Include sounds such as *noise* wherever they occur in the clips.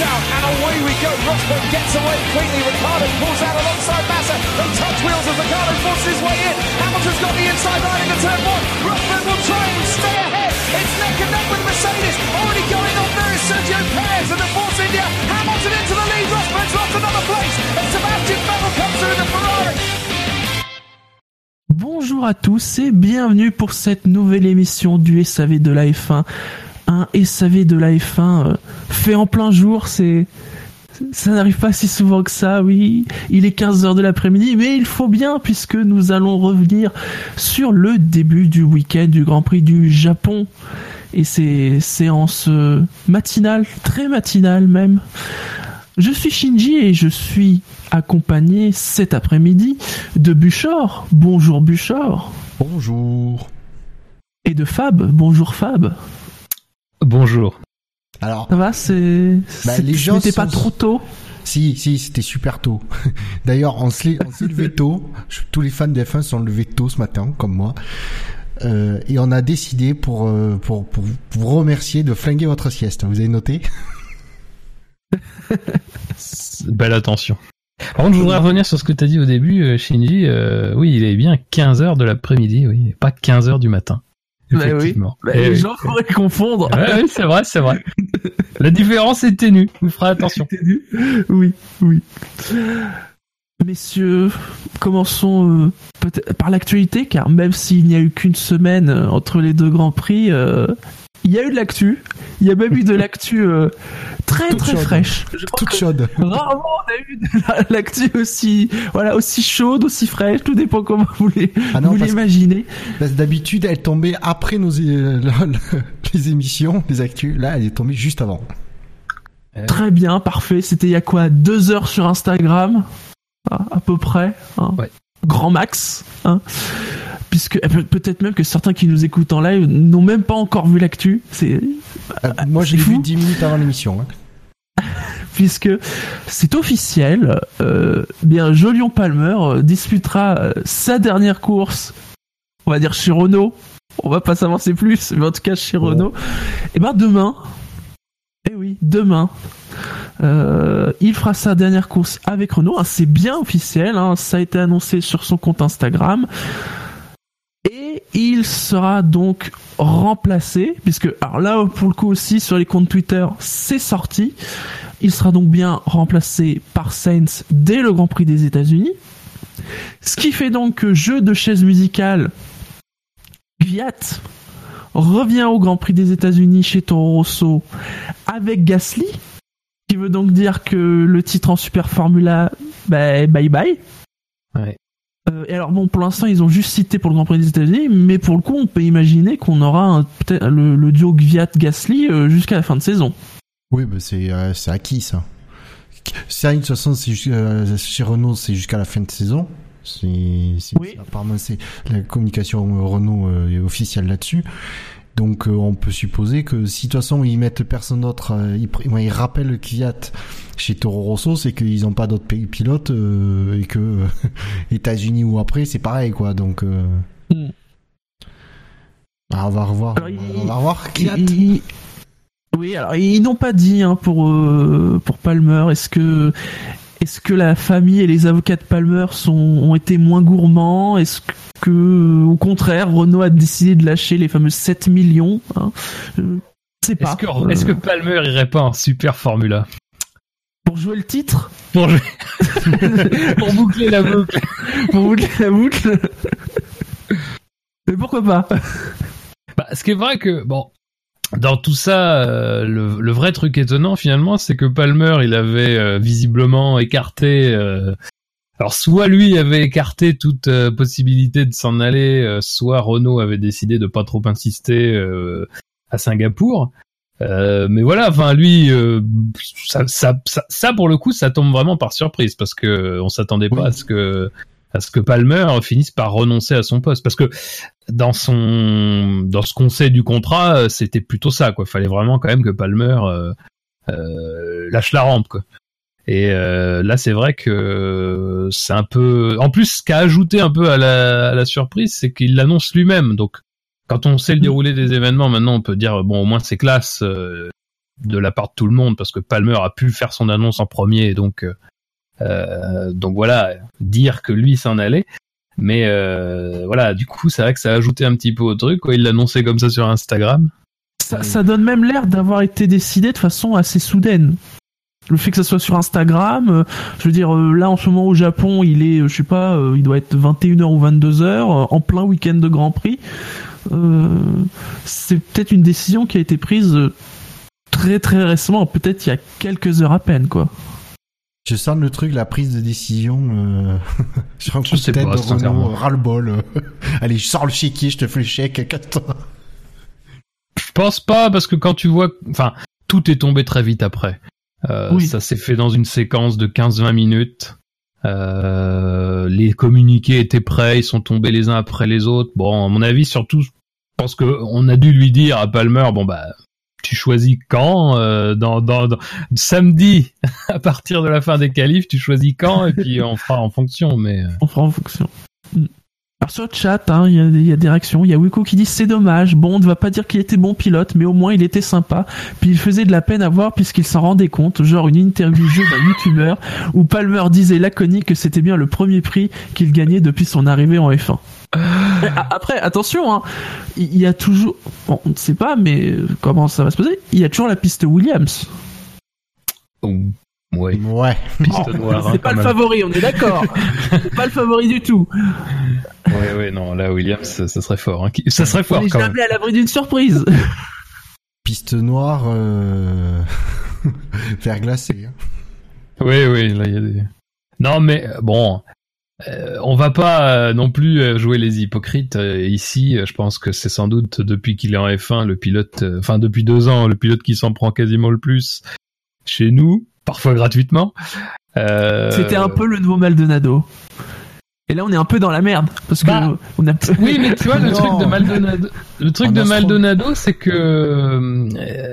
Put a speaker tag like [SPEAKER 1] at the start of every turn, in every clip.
[SPEAKER 1] out, and away we go. Rosberg gets away quickly. Ricardo pulls out alongside Massa. They touch wheels as Ricardo forces his way in. Hamilton's got the inside line into turn one. Rosberg will try and stay ahead. It's neck and neck with Mercedes. Already going on there is Sergio Perez and the Force India. Hamilton into the lead. Rosberg's lost another place. And Sebastian Vettel comes through the Ferrari.
[SPEAKER 2] Bonjour à tous et bienvenue pour cette nouvelle émission du SAV de la F1. Un SAV de la F1 euh, fait en plein jour, c'est ça n'arrive pas si souvent que ça, oui. Il est 15h de l'après-midi, mais il faut bien puisque nous allons revenir sur le début du week-end du Grand Prix du Japon. Et ces séances euh, matinales, très matinales même. Je suis Shinji et je suis accompagné cet après-midi de Buchor. Bonjour Buchor.
[SPEAKER 3] Bonjour.
[SPEAKER 2] Et de Fab. Bonjour Fab.
[SPEAKER 4] Bonjour.
[SPEAKER 3] Alors,
[SPEAKER 2] Ça va, c'est.
[SPEAKER 3] Bah,
[SPEAKER 2] c'est-
[SPEAKER 3] les gens
[SPEAKER 2] C'était
[SPEAKER 3] sont-
[SPEAKER 2] pas trop tôt.
[SPEAKER 3] si, si, c'était super tôt. *laughs* D'ailleurs, on s'est levé tôt. Je- Tous les fans de F1 sont levés tôt ce matin, comme moi. Euh, et on a décidé pour, euh, pour, pour, pour vous remercier de flinguer votre sieste. Vous avez noté *laughs*
[SPEAKER 4] Belle attention. Par contre, je voudrais revenir sur ce que tu as dit au début, euh, Shinji. Euh, oui, il est bien 15h de l'après-midi, oui, pas 15h du matin.
[SPEAKER 2] Bah oui.
[SPEAKER 4] Effectivement.
[SPEAKER 2] Bah,
[SPEAKER 4] Eh
[SPEAKER 2] les
[SPEAKER 4] oui.
[SPEAKER 2] gens pourraient confondre.
[SPEAKER 4] Ouais, oui, c'est vrai, c'est vrai. La différence est ténue. Vous ferez attention. *laughs*
[SPEAKER 2] Oui, oui. Messieurs, commençons euh, peut-être par l'actualité, car même s'il n'y a eu qu'une semaine euh, entre les deux grands prix, euh, il y a eu de l'actu. Il y a même eu de l'actu euh, très
[SPEAKER 3] Toute
[SPEAKER 2] très
[SPEAKER 3] chaude.
[SPEAKER 2] fraîche. Je
[SPEAKER 3] Toute chaude.
[SPEAKER 2] Rarement on a eu de la- l'actu aussi, voilà, aussi chaude, aussi fraîche. Tout dépend comment vous les,
[SPEAKER 3] Ah non,
[SPEAKER 2] vous l'imaginez.
[SPEAKER 3] D'habitude, elle tombait après nos euh, le- le- les émissions, les actus. Là, elle est tombée juste avant.
[SPEAKER 2] Très bien, parfait. C'était il y a quoi Deux heures sur Instagram, à, à peu près. hein.
[SPEAKER 4] Ouais.
[SPEAKER 2] Grand max. Hein. Puisque eh, peut- peut-être même que certains qui nous écoutent en live n'ont même pas encore vu l'actu. C'est
[SPEAKER 3] Euh, moi, l'ai vu
[SPEAKER 2] fou.
[SPEAKER 3] 10 minutes avant l'émission. Hein. *laughs*
[SPEAKER 2] puisque c'est officiel. Euh, bien, Jolion Palmer euh, disputera euh, sa dernière course. On va dire chez Renault. On va pas s'avancer plus, mais en tout cas chez. Renault. Et ben demain. Eh oui, demain. Euh, il fera sa dernière course avec Renault. hein, c'est bien officiel. hein, ça a été annoncé sur son compte Instagram. Et il sera donc remplacé, puisque alors là pour le coup aussi sur les comptes Twitter c'est sorti. Il sera donc bien remplacé par Sainz dès le Grand Prix des États-Unis. Ce qui fait donc que jeu de chaise musicale, Gviat revient au Grand Prix des États-Unis chez Toro Rosso avec Gasly, qui veut donc dire que le titre en Super Formula, bah, bye bye. Euh, et alors bon, pour l'instant, ils ont juste cité pour le Grand Prix des États-Unis, mais pour le coup, on peut imaginer qu'on aura peut-être le, le duo Gviat-Gasly euh, jusqu'à la fin de saison.
[SPEAKER 3] Oui, bah c'est euh, acquis ça. Ça, de toute façon, c'est jusqu'à- euh, chez Renault, c'est jusqu'à la fin de saison. C'est
[SPEAKER 2] Oui.
[SPEAKER 3] apparemment c'est la communication Renault euh, est officielle là-dessus. Donc euh, on peut supposer que si de toute façon ils mettent personne d'autre, euh, ils, ils rappellent le Kiat chez Toro Rosso, c'est qu'ils n'ont pas d'autres pays- pilotes euh, et que *laughs* États-Unis ou après c'est pareil quoi. Donc euh,
[SPEAKER 2] Mm.
[SPEAKER 3] ah, on va revoir,
[SPEAKER 2] Alors, il-
[SPEAKER 3] on va revoir
[SPEAKER 2] Oui, alors ils n'ont pas dit hein, pour euh, pour Palmer. Est-ce que est-ce que la famille et les avocats de Palmer sont ont été moins gourmands? Est-ce que au contraire Renault a décidé de lâcher les fameux 7 millions hein? Pas.
[SPEAKER 4] Est-ce que,
[SPEAKER 2] Euh,
[SPEAKER 4] Palmer irait pas en super Formula?
[SPEAKER 2] Pour jouer le titre,
[SPEAKER 4] pour, jouer- *laughs* pour boucler la boucle.
[SPEAKER 2] Pour boucler la boucle. Mais pourquoi pas?
[SPEAKER 4] Bah, ce qui est vrai que, bon, dans tout ça, euh, le, le vrai truc étonnant finalement, c'est que Palmer, il avait euh, visiblement écarté. euh, alors, soit lui avait écarté toute euh, possibilité de s'en aller, euh, soit Renault avait décidé de pas trop insister euh, à Singapour. Euh, mais voilà, enfin lui, euh, ça, ça, ça, ça, pour le coup, ça tombe vraiment par surprise parce que on s'attendait pas à ce que à ce que Palmer finisse par renoncer à son poste parce que dans son dans ce qu'on sait du contrat, euh, c'était plutôt ça quoi. Fallait vraiment quand même que Palmer euh, euh, lâche la rampe quoi. Et euh, là, c'est vrai que c'est un peu. En plus, ce qu'a ajouté un peu à la, à la surprise, c'est qu'il l'annonce lui-même. Donc, quand on sait le déroulé des événements, maintenant, on peut dire bon, au moins c'est classe. euh, de la part de tout le monde parce que Palmer a pu faire son annonce en premier, donc euh, donc voilà, dire que lui s'en allait. Mais euh, voilà, du coup, c'est vrai que ça a ajouté un petit peu au truc. Quoi. Il l'annonçait comme ça sur Instagram.
[SPEAKER 2] Ça, donne même l'air d'avoir été décidé de façon assez soudaine. Le fait que ça soit sur Instagram, euh, je veux dire, euh, là en ce moment au Japon, il est, je sais pas, il doit être 21h ou 22h, euh, en plein week-end de Grand Prix. C'est peut-être une décision qui a été prise très très récemment, peut-être il y a quelques heures à peine, quoi.
[SPEAKER 3] Je sens le truc, la prise de décision. Euh... *laughs* je rends
[SPEAKER 4] Je sais
[SPEAKER 3] tête
[SPEAKER 4] pas,
[SPEAKER 3] de
[SPEAKER 4] sincèrement.
[SPEAKER 3] Renault, ras-le-bol. euh. *laughs* Allez, je sors le chéquier, je te fais le chèque.
[SPEAKER 4] Je pense pas parce que quand tu vois, enfin, tout est tombé très vite après. Euh,
[SPEAKER 2] Oui.
[SPEAKER 4] Ça s'est fait dans une séquence de 15-20 minutes. Euh, les communiqués étaient prêts, ils sont tombés les uns après les autres. Bon, à mon avis, surtout, je pense que on a dû lui dire à Palmer, bon bah, tu choisis quand euh, dans, dans, samedi *laughs* à partir de la fin des qualifs, tu choisis quand et puis on fera en fonction. Mais euh,
[SPEAKER 2] On fera en fonction. Mm. Alors sur le chat, hein, il y, a des- il y a des réactions. Il y a Wiko qui dit c'est dommage. Bon, on ne va pas dire qu'il était bon pilote, mais au moins il était sympa. Puis il faisait de la peine à voir puisqu'il s'en rendait compte. Genre une interview jeu d'un youtubeur où Palmer disait laconique que c'était bien le premier prix qu'il gagnait depuis son arrivée en F1. Après, attention, hein, il y a toujours, bon, on ne sait pas, mais euh, comment ça va se passer Il y a toujours la piste Williams.
[SPEAKER 4] oh, ouais,
[SPEAKER 3] Ouais.
[SPEAKER 4] piste noire. hein,
[SPEAKER 2] c'est pas
[SPEAKER 4] quand
[SPEAKER 2] le
[SPEAKER 4] même.
[SPEAKER 2] favori, on est d'accord. c'est pas le favori du tout.
[SPEAKER 4] Ouais, ouais, non, là Williams, ça, ça serait fort. hein. Ça serait
[SPEAKER 2] On
[SPEAKER 4] fort même.
[SPEAKER 2] jamais à l'abri d'une surprise.
[SPEAKER 3] Piste noire, euh... *laughs* verglacée. Hein.
[SPEAKER 4] Oui, oui, là il y a des. Non, mais bon, euh, on va pas euh, non plus euh, jouer les hypocrites euh, ici. euh, Je pense que c'est sans doute depuis qu'il est en F1 le pilote, euh, enfin depuis deux ans, le pilote qui s'en prend quasiment le plus chez nous, parfois gratuitement. Euh,
[SPEAKER 2] C'était un peu le nouveau Maldonado. Et là, on est un peu dans la merde parce que
[SPEAKER 4] Bah,
[SPEAKER 2] on a.
[SPEAKER 4] Oui, mais tu vois, le
[SPEAKER 3] Non.
[SPEAKER 4] truc de Maldonado, le truc de Maldonado, c'est que, euh,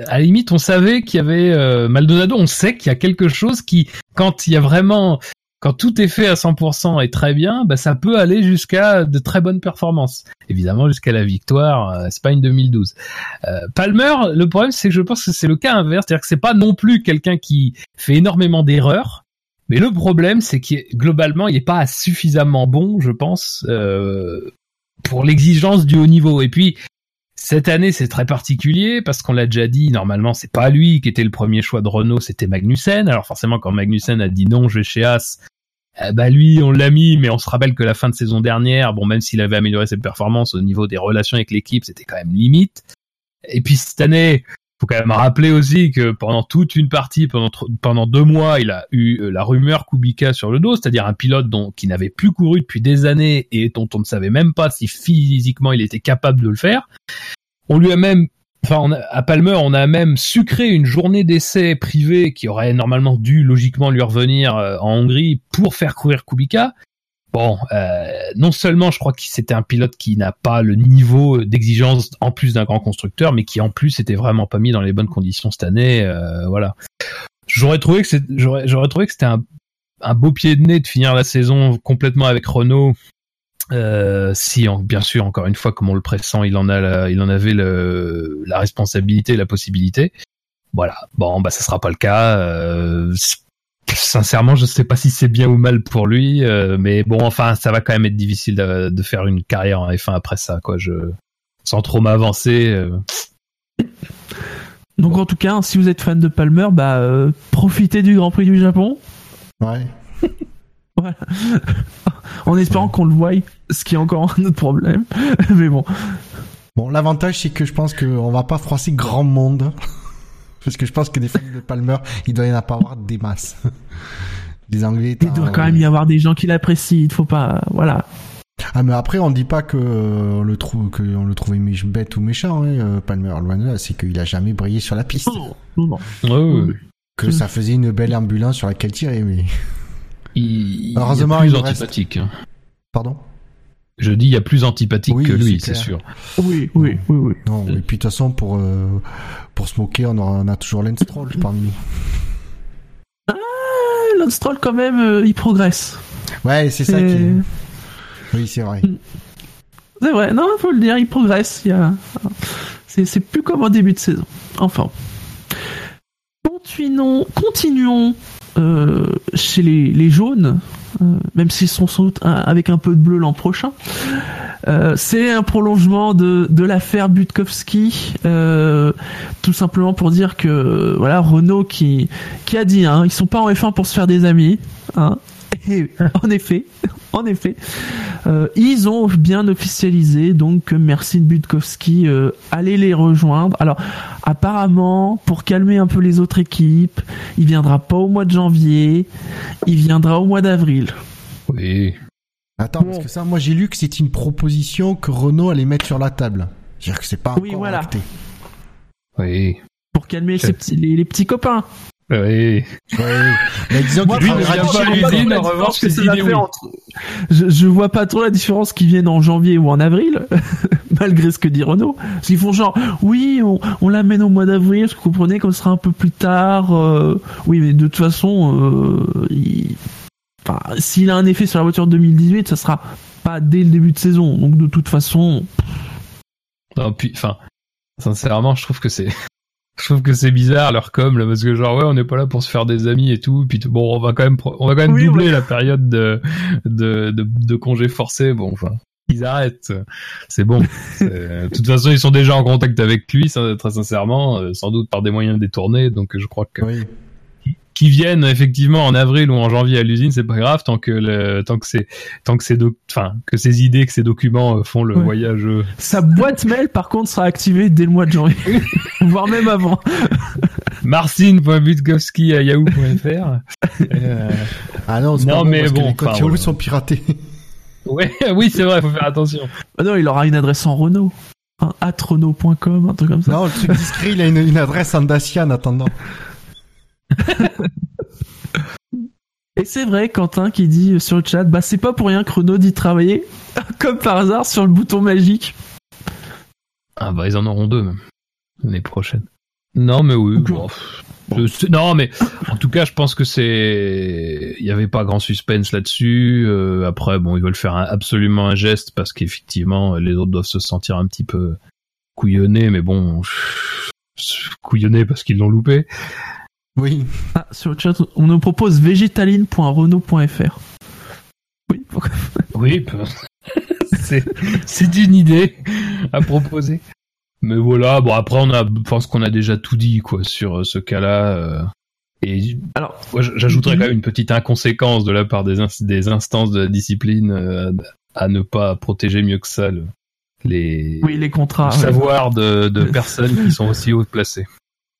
[SPEAKER 4] à la limite, on savait qu'il y avait euh, Maldonado, on sait qu'il y a quelque chose qui, quand il y a vraiment, quand tout est fait à 100% et très bien, bah, ça peut aller jusqu'à de très bonnes performances. Évidemment, jusqu'à la victoire, euh, une 2012. Euh, Palmer, le problème, c'est que je pense que c'est le cas inverse, c'est-à-dire que c'est pas non plus quelqu'un qui fait énormément d'erreurs. Mais le problème, c'est qu'il globalement, il est pas suffisamment bon, je pense, euh, pour l'exigence du haut niveau. Et puis cette année, c'est très particulier parce qu'on l'a déjà dit. Normalement, c'est pas lui qui était le premier choix de Renault, c'était Magnussen. Alors forcément, quand Magnussen a dit non, je vais chez As, eh bah lui, on l'a mis. Mais on se rappelle que la fin de saison dernière, bon, même s'il avait amélioré ses performances au niveau des relations avec l'équipe, c'était quand même limite. Et puis cette année, faut quand même rappeler aussi que pendant toute une partie, pendant deux mois, il a eu euh, la rumeur Kubica sur le dos, c'est-à-dire un pilote dont qui n'avait plus couru depuis des années et dont on ne savait même pas si physiquement il était capable de le faire. On lui a même, enfin, à Palmer, on a même sucré une journée d'essai privée qui aurait normalement dû logiquement lui revenir euh, en Hongrie pour faire courir Kubica. Bon, euh, non seulement je crois que c'était un pilote qui n'a pas le niveau d'exigence en plus d'un grand constructeur, mais qui en plus était vraiment pas mis dans les bonnes conditions cette année. euh, voilà. J'aurais trouvé que j'aurais, trouvé que c'était un, beau pied de nez de finir la saison complètement avec Renault. Euh, si, en- bien sûr, encore une fois, comme on le pressent, il en a, il en avait le, la responsabilité, la possibilité. Voilà. Bon, bah, ça sera pas le cas. Sincèrement, je sais pas si c'est bien ou mal pour lui, euh, mais bon, enfin, ça va quand même être difficile de, de faire une carrière en F1 après ça, quoi. Je, sans trop m'avancer. euh,
[SPEAKER 2] Donc en tout cas, si vous êtes fan de Palmer, bah euh, profitez du Grand Prix du Japon.
[SPEAKER 3] Ouais. *laughs*
[SPEAKER 2] Voilà. *laughs* en espérant qu'on le voie, ce qui est encore un autre problème. *laughs* Mais bon.
[SPEAKER 3] Bon, l'avantage, c'est que je pense qu'on va pas froisser grand monde. Parce que je pense que des fans de Palmer, il doit y en avoir des masses. *laughs* Les Anglais.
[SPEAKER 2] Il doit quand même y avoir des gens qui l'apprécient. Il faut pas. Voilà.
[SPEAKER 3] Ah, mais après, on dit pas que euh, on le trouve, que on le trouvait bête ou méchant, hein, euh, Palmer. Loin de là, c'est qu'il a jamais brillé sur la piste.
[SPEAKER 2] Non, non, non.
[SPEAKER 4] ouais, ouais.
[SPEAKER 3] Que ça faisait une belle ambulance sur laquelle tirer, mais.
[SPEAKER 4] Il, il
[SPEAKER 3] Heureusement,
[SPEAKER 4] est
[SPEAKER 3] il
[SPEAKER 4] plus
[SPEAKER 3] reste-
[SPEAKER 4] antipathique. hein.
[SPEAKER 3] Pardon?
[SPEAKER 4] Je dis, il y a plus antipathique
[SPEAKER 3] Oui,
[SPEAKER 4] que lui,
[SPEAKER 3] c'est
[SPEAKER 4] sûr.
[SPEAKER 2] Oui, oui, oui, oui.
[SPEAKER 3] Non, et puis de toute façon, pour, euh, pour se moquer, on, aura- on a toujours Lance Stroll parmi nous.
[SPEAKER 2] Ah, Lance Stroll, quand même, euh, il progresse.
[SPEAKER 3] Ouais, c'est ça qui. Oui, c'est vrai.
[SPEAKER 2] C'est vrai, non, faut le dire, il progresse. Il y a... c'est, c'est plus comme en début de saison. Enfin. Continuons, continuons euh, chez les, les jaunes, même s'ils sont sans doute avec un peu de bleu l'an prochain. Euh, c'est un prolongement de, de l'affaire Butkowski, euh, tout simplement pour dire que voilà Renault qui qui a dit hein, ils sont pas en F1 pour se faire des amis. Hein. Et en effet, en effet, euh, ils ont bien officialisé donc que Mersin Butkowski euh, allait les rejoindre. Alors apparemment, pour calmer un peu les autres équipes, il viendra pas au mois de janvier, il viendra au mois d'avril.
[SPEAKER 4] Oui.
[SPEAKER 3] Attends, parce que ça, moi j'ai lu que c'était une proposition que Renault allait mettre sur la table. C'est-à-dire que c'est pas
[SPEAKER 2] Oui,
[SPEAKER 3] encore
[SPEAKER 2] voilà.
[SPEAKER 3] acté.
[SPEAKER 4] Oui.
[SPEAKER 2] Pour calmer
[SPEAKER 4] Je-
[SPEAKER 2] ces petits- les, les petits copains.
[SPEAKER 4] Oui.
[SPEAKER 3] Ouais. Mais disons
[SPEAKER 2] Moi,
[SPEAKER 4] lui, à
[SPEAKER 2] je vois
[SPEAKER 4] en revanche,
[SPEAKER 2] que ça
[SPEAKER 4] oui.
[SPEAKER 2] entre- Je, je pas trop la différence qu'ils viennent en janvier ou en avril, *laughs* malgré ce que dit Renault. Parce qu'ils font genre, oui, on, on l'amène au mois d'avril, parce que vous comprenez, comme ce sera un peu plus tard. euh, oui, mais de toute façon, euh, il- enfin, s'il a un effet sur la voiture de 2018, ça sera pas dès le début de saison. Donc de toute façon,
[SPEAKER 4] Non, puis, enfin, sincèrement, je trouve que c'est, je trouve que c'est bizarre leur com là, parce que genre ouais, on n'est pas là pour se faire des amis et tout. Puis bon, on va quand même, pro- on va quand même
[SPEAKER 2] Oui,
[SPEAKER 4] doubler la période de, de, de, de congés forcés. Bon, enfin, ils arrêtent. C'est bon. *laughs* C'est- De toute façon, ils sont déjà en contact avec lui, ça, très sincèrement, euh, sans doute par des moyens détournés. Donc, je crois que
[SPEAKER 3] Oui.
[SPEAKER 4] Qui viennent effectivement en avril ou en janvier à l'usine, c'est pas grave tant que le, tant que c'est tant que ces doc- enfin que ces idées, que ces documents euh, font le
[SPEAKER 2] Ouais.
[SPEAKER 4] voyage. euh,
[SPEAKER 2] sa boîte mail, par contre, sera activée dès le mois de janvier, *laughs* voire même avant.
[SPEAKER 4] Marcin.butkowski à yahoo.fr. *laughs* Euh,
[SPEAKER 3] Ah non, c'est
[SPEAKER 4] Non,
[SPEAKER 3] pas bon
[SPEAKER 4] mais
[SPEAKER 3] parce que
[SPEAKER 4] bon,
[SPEAKER 3] les codes
[SPEAKER 4] enfin,
[SPEAKER 3] Yahoo sont piratés. *laughs*
[SPEAKER 4] ouais, oui, c'est vrai, faut faire attention.
[SPEAKER 2] Ah non, il aura une adresse en Renault. Un at Renault.com, un truc comme ça.
[SPEAKER 3] non, le truc discret, il a une, une adresse en Dacia en attendant. *laughs*
[SPEAKER 2] Et c'est vrai, Quentin qui dit sur le chat, bah c'est pas pour rien que Renault dit travailler, *laughs* comme par hasard, sur le bouton magique.
[SPEAKER 4] Ah bah ils en auront deux même l'année prochaine. Non mais oui. bon, je non mais en tout cas je pense que c'est il y avait pas grand suspense là-dessus. Euh, après bon ils veulent faire un- absolument un geste parce qu'effectivement les autres doivent se sentir un petit peu couillonnés mais bon couillonnés parce qu'ils l'ont loupé.
[SPEAKER 3] Oui.
[SPEAKER 2] Ah, sur le chat, on nous propose végétaline.renault.fr. Oui, pourquoi
[SPEAKER 4] Oui, peu- *laughs* c'est c'est une idée à proposer. Mais voilà, bon après on a, je pense qu'on a déjà tout dit quoi sur euh, ce cas-là. euh, et
[SPEAKER 2] Alors,
[SPEAKER 4] j'ajouterais quand même une petite inconséquence de la part des, ins- des instances de la discipline euh, à ne pas protéger mieux que ça le- les
[SPEAKER 2] oui, les contrats.
[SPEAKER 4] le
[SPEAKER 2] ouais.
[SPEAKER 4] savoir de, de personnes qui sont aussi haut placées.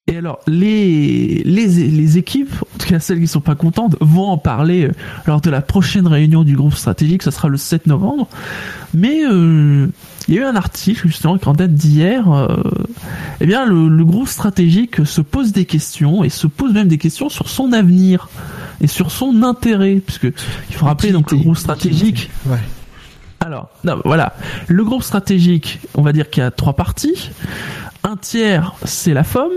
[SPEAKER 2] Et alors, les, les, les équipes, en tout cas celles qui sont pas contentes, vont en parler euh, lors de la prochaine réunion du groupe stratégique, ça sera le 7 novembre. Mais euh, il y a eu un article justement qui en date d'hier. euh, eh bien, le, le groupe stratégique se pose des questions et se pose même des questions sur son avenir et sur son intérêt, puisque il faut rappeler donc le groupe stratégique.
[SPEAKER 3] Ouais.
[SPEAKER 2] Alors, non, voilà. Le groupe stratégique, on va dire qu'il y a trois parties. Un tiers, c'est la FOM.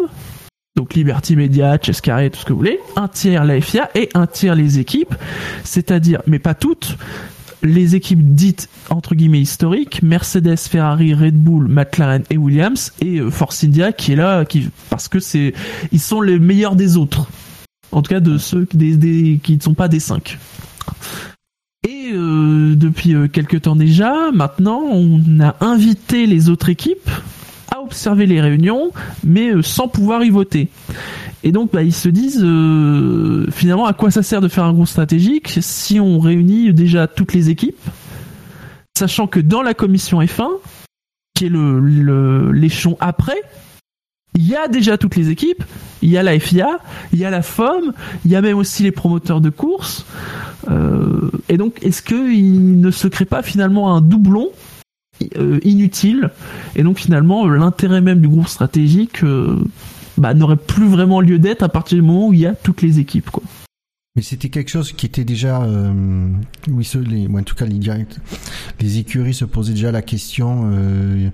[SPEAKER 2] Donc Liberty Media, Chess Carré, tout ce que vous voulez. Un tiers, la FIA. Et un tiers, les équipes. C'est-à-dire, mais pas toutes, les équipes dites, entre guillemets, historiques. Mercedes, Ferrari, Red Bull, McLaren et Williams. Et euh, Force India qui est là, qui, parce que c'est, ils sont les meilleurs des autres. En tout cas, de ceux des, des- qui ne sont pas des cinq. Et euh, depuis euh, quelques temps déjà, maintenant, on a invité les autres équipes à observer les réunions, mais euh, sans pouvoir y voter. Et donc, bah, ils se disent, euh, finalement, à quoi ça sert de faire un groupe stratégique si on réunit déjà toutes les équipes, sachant que dans la commission F1, qui est le le- l'échelon après, il y a déjà toutes les équipes, il y a la FIA, il y a la FOM, il y a même aussi les promoteurs de courses. Euh, et donc, est-ce qu'il ne se crée pas finalement un doublon inutile Et donc, finalement, l'intérêt même du groupe stratégique euh, bah, n'aurait plus vraiment lieu d'être à partir du moment où il y a toutes les équipes. Quoi.
[SPEAKER 3] Mais c'était quelque chose qui était déjà, euh, oui, les, en tout cas les directs, les écuries se posaient déjà la question euh,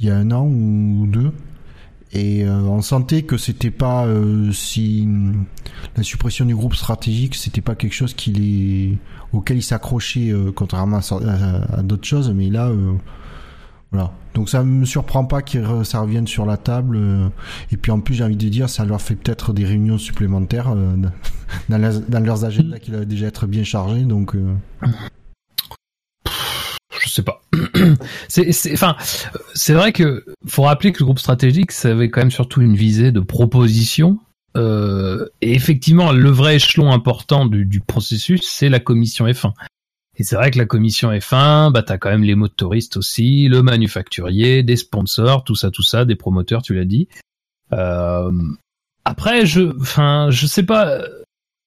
[SPEAKER 3] il y a un an ou deux, et euh, on sentait que c'était pas euh, si la suppression du groupe stratégique, c'était pas quelque chose qui les, auquel ils s'accrochaient, euh, contrairement à, d'autres choses, mais là, euh, Voilà. Donc ça me surprend pas que re- ça revienne sur la table. euh, et puis en plus, j'ai envie de dire, ça leur fait peut-être des réunions supplémentaires euh, dans, *laughs* la- dans leurs agendas qui doivent déjà être bien chargés. Donc euh,
[SPEAKER 4] Je sais pas. *clears throat* c'est, c'est, enfin, c'est vrai que faut rappeler que le groupe stratégique, ça avait quand même surtout une visée de proposition. Euh, et effectivement, le vrai échelon important du, du processus, c'est la commission F1. Et c'est vrai que la commission F1, bah t'as quand même les motoristes aussi, le manufacturier, des sponsors, tout ça, tout ça, des promoteurs, tu l'as dit. Euh, après, je, enfin, je sais pas.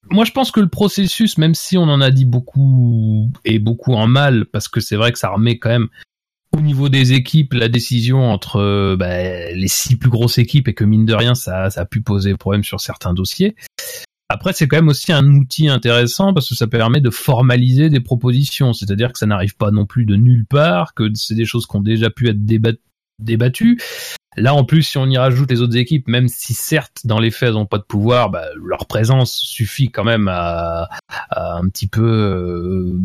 [SPEAKER 4] Moi, je pense que le processus, même si on en a dit beaucoup et beaucoup en mal, parce que c'est vrai que ça remet quand même au niveau des équipes la décision entre euh, bah, les six plus grosses équipes et que mine de rien, ça, ça a pu poser problème sur certains dossiers. Après, c'est quand même aussi un outil intéressant parce que ça permet de formaliser des propositions, c'est-à-dire que ça n'arrive pas non plus de nulle part, que c'est des choses qui ont déjà pu être débat- débattues. Là, en plus, si on y rajoute les autres équipes, même si certes, dans les faits, elles n'ont pas de pouvoir, bah, leur présence suffit quand même à, à un petit peu, euh,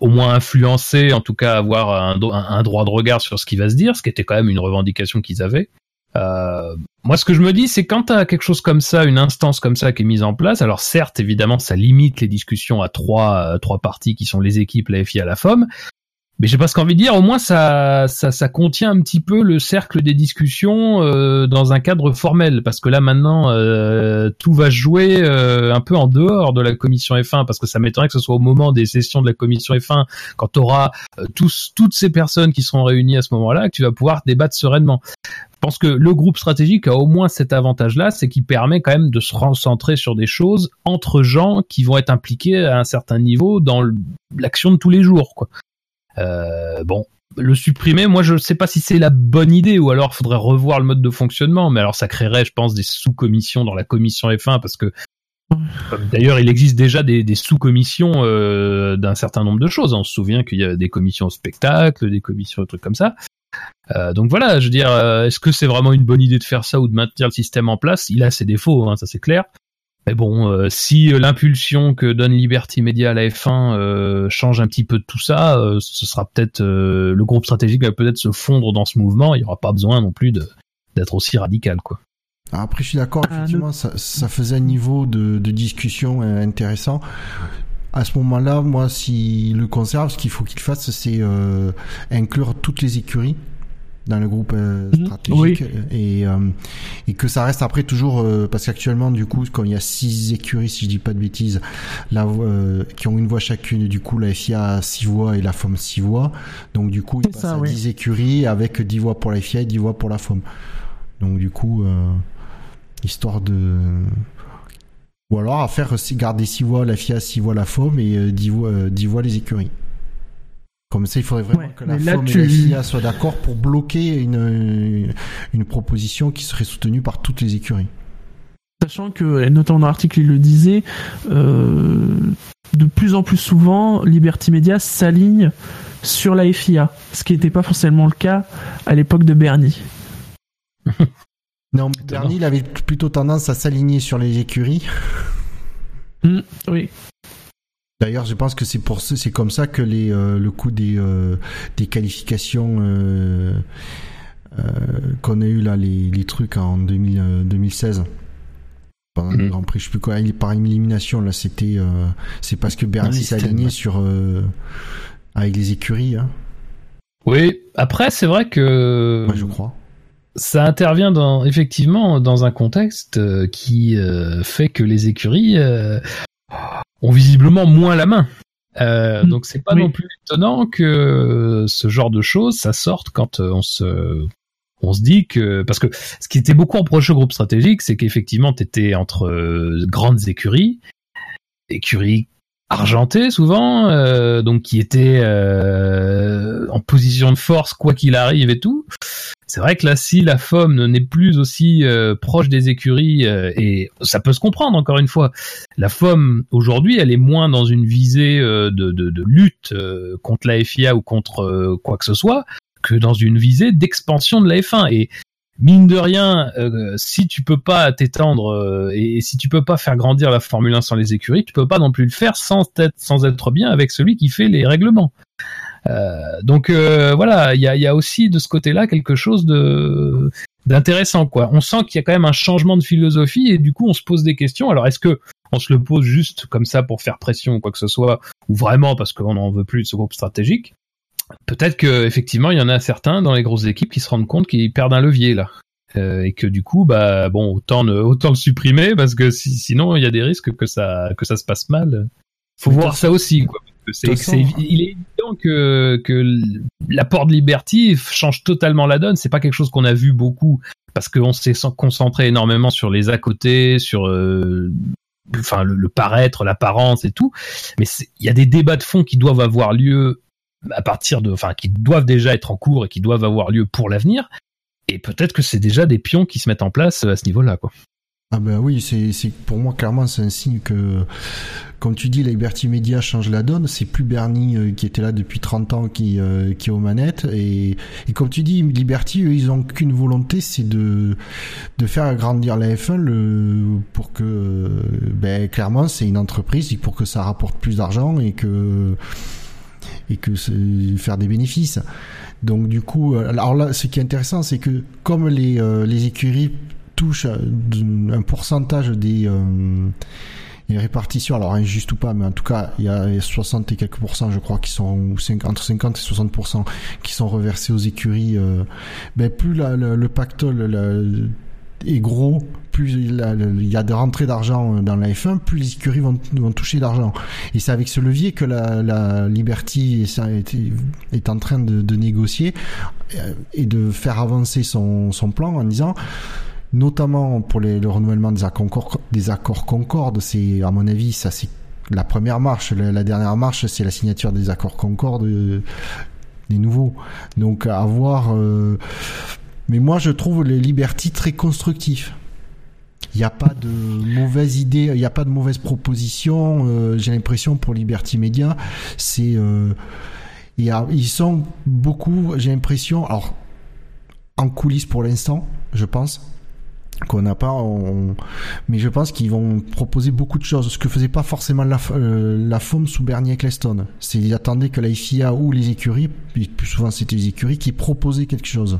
[SPEAKER 4] au moins influencer, en tout cas avoir un, droit de regard sur ce qui va se dire, ce qui était quand même une revendication qu'ils avaient. Euh, moi, ce que je me dis, c'est quand tu as quelque chose comme ça, une instance comme ça qui est mise en place, alors certes, évidemment, ça limite les discussions à trois, euh, trois parties qui sont les équipes, la FI à la FOM, mais j'ai pas ce qu'envie de dire, au moins ça, ça, ça contient un petit peu le cercle des discussions euh, dans un cadre formel, parce que là maintenant euh, tout va jouer euh, un peu en dehors de la commission F1, parce que ça m'étonnerait que ce soit au moment des sessions de la commission F1, quand tu auras tous, toutes ces personnes qui seront réunies à ce moment-là, que tu vas pouvoir débattre sereinement. Je pense que le groupe stratégique a au moins cet avantage-là, c'est qu'il permet quand même de se recentrer sur des choses entre gens qui vont être impliqués à un certain niveau dans l'action de tous les jours, quoi. Euh, bon, le supprimer, moi je sais pas si c'est la bonne idée ou alors faudrait revoir le mode de fonctionnement, mais alors ça créerait, je pense, des sous-commissions dans la commission F1 parce que D'ailleurs, il existe déjà des, sous-commissions euh, d'un certain nombre de choses. On se souvient qu'il y a des commissions au spectacle, des commissions de trucs comme ça. Euh, donc voilà, je veux dire, est-ce que c'est vraiment une bonne idée de faire ça ou de maintenir le système en place? Il a ses défauts, hein, ça c'est clair. Mais bon, euh, si euh, l'impulsion que donne Liberty Media à la F1 euh, change un petit peu de tout ça, euh, ce sera peut-être euh, le groupe stratégique va peut-être se fondre dans ce mouvement. Il n'y aura pas besoin non plus de d'être aussi radical, quoi.
[SPEAKER 3] après, je suis d'accord.
[SPEAKER 2] Ah,
[SPEAKER 3] Effectivement, ça, ça faisait un niveau de, de discussion euh, intéressant. À ce moment-là, moi, si le conserve, ce qu'il faut qu'il fasse, c'est euh, inclure toutes les écuries dans le groupe euh,
[SPEAKER 2] Mhm.
[SPEAKER 3] stratégique et, euh, et que ça reste après toujours euh, parce qu'actuellement du coup quand il y a six écuries si je dis pas de bêtises la euh, qui ont une voix chacune du coup la FIA a six voix et la FOM six voix donc du coup il passe
[SPEAKER 2] ça,
[SPEAKER 3] à
[SPEAKER 2] oui.
[SPEAKER 3] 10 écuries avec 10 voix pour la FIA et 10 voix pour la FOM donc du coup euh, histoire de ou alors à faire euh, garder 6 voix la FIA 6 voix la FOM et euh, 10 voix, euh, 10 voix les écuries comme ça, il faudrait vraiment
[SPEAKER 2] Ouais,
[SPEAKER 3] que la
[SPEAKER 2] mais là,
[SPEAKER 3] FOM
[SPEAKER 2] tu-
[SPEAKER 3] et la FIA soient d'accord pour bloquer une, une, proposition qui serait soutenue par toutes les écuries.
[SPEAKER 2] Sachant que, notamment dans l'article, il le disait, euh, de plus en plus souvent, Liberty Media s'aligne sur la FIA, ce qui n'était pas forcément le cas à l'époque de Bernie.
[SPEAKER 3] Non, Bernie, il avait plutôt tendance à s'aligner sur les écuries.
[SPEAKER 2] Hmm, oui.
[SPEAKER 3] D'ailleurs, je pense que c'est pour ça- c'est comme ça que les, euh, le coup des, euh, des qualifications euh, qu'on a eu là, les, les trucs en 2000, euh, 2016. Pendant le. Grand Prix, je sais plus quoi, par élimination, là, c'était, c'est parce que Bernie s'est aligné sur, avec les écuries, hein,
[SPEAKER 4] Oui. Après, c'est vrai que
[SPEAKER 3] moi, je crois.
[SPEAKER 4] ça intervient dans effectivement dans un contexte qui fait que les écuries ont visiblement moins la main. Euh,
[SPEAKER 2] Mm.
[SPEAKER 4] donc c'est pas
[SPEAKER 2] Oui.
[SPEAKER 4] non plus étonnant que ce genre de choses ça sorte quand euh, on se on se dit que parce que ce qui était beaucoup reproché au groupe stratégique c'est qu'effectivement tu étais entre euh, grandes écuries écuries argentées souvent euh, donc qui étaient euh, en position de force quoi qu'il arrive et tout c'est vrai que là, si la FOM n'est plus aussi euh, proche des écuries, euh, et ça peut se comprendre encore une fois, la FOM aujourd'hui, elle est moins dans une visée euh, de, de, lutte contre la FIA ou contre quoi que ce soit, que dans une visée d'expansion de la F1. Et mine de rien, si tu peux pas t'étendre et, et si tu peux pas faire grandir la Formule 1 sans les écuries, tu peux pas non plus le faire sans être, sans être bien avec celui qui fait les règlements. Euh, donc euh, voilà, il y a, y a, aussi de ce côté-là quelque chose de d'intéressant quoi. On sent qu'il y a quand même un changement de philosophie et du coup on se pose des questions. Alors est-ce que on se le pose juste comme ça pour faire pression ou quoi que ce soit, ou vraiment parce qu'on n'en veut plus de ce groupe stratégique? Peut-être que effectivement il y en a certains dans les grosses équipes qui se rendent compte qu'ils perdent un levier là. Euh, et que du coup bah bon autant autant le supprimer parce que sinon il y a des risques que ça que ça se passe mal. Faut voir ça aussi quoi il est évident que, que l'apport de Liberty change totalement la donne. C'est pas quelque chose qu'on a vu beaucoup parce qu'on s'est concentré énormément sur les à côté, sur euh, enfin le, paraître, l'apparence et tout. Mais il y a des débats de fond qui doivent avoir lieu à partir de, enfin qui doivent déjà être en cours et qui doivent avoir lieu pour l'avenir. Et peut-être que c'est déjà des pions qui se mettent en place à ce niveau-là, quoi.
[SPEAKER 3] Ah ben oui, c'est pour moi clairement c'est un signe que, comme tu dis, Liberty Media change la donne. C'est plus Bernie euh, qui était là depuis 30 ans qui euh, qui est aux manettes et, comme tu dis, Liberty eux, ils ont qu'une volonté, c'est de faire agrandir la F1 le pour que ben clairement c'est une entreprise pour que ça rapporte plus d'argent et que et que faire des bénéfices. Donc du coup, alors là, ce qui est intéressant, c'est que comme euh, les écuries touche un pourcentage des, euh, répartitions, alors injuste ou pas, mais en tout cas, il y a 60 et quelques pourcents, je crois, qui sont entre 50 et 60% qui sont reversés aux écuries. Euh, ben plus le pactole est gros, plus il y a de rentrées d'argent dans la F1, plus les écuries vont, toucher d'argent. Et c'est avec ce levier que la, Liberty est, en train de, négocier euh, et de faire avancer son plan en disant notamment pour le renouvellement des accords, des accords Concorde. C'est, à mon avis, ça c'est la première marche. La, dernière marche, c'est la signature des accords Concorde euh, des nouveaux. Donc à voir. Euh, mais moi, je trouve les Liberty très constructifs. Il n'y a pas de mauvaise idée, il n'y a pas de mauvaise proposition. Euh, j'ai l'impression pour Liberty Media, c'est ils sont beaucoup. J'ai l'impression, alors en coulisses pour l'instant, je pense qu'on n'a pas mais je pense qu'ils vont proposer beaucoup de choses ce que faisait pas forcément la, euh, la sous Bernie Ecclestone c'est ils attendaient que la FIA ou les écuries plus souvent c'était les écuries qui proposaient quelque chose.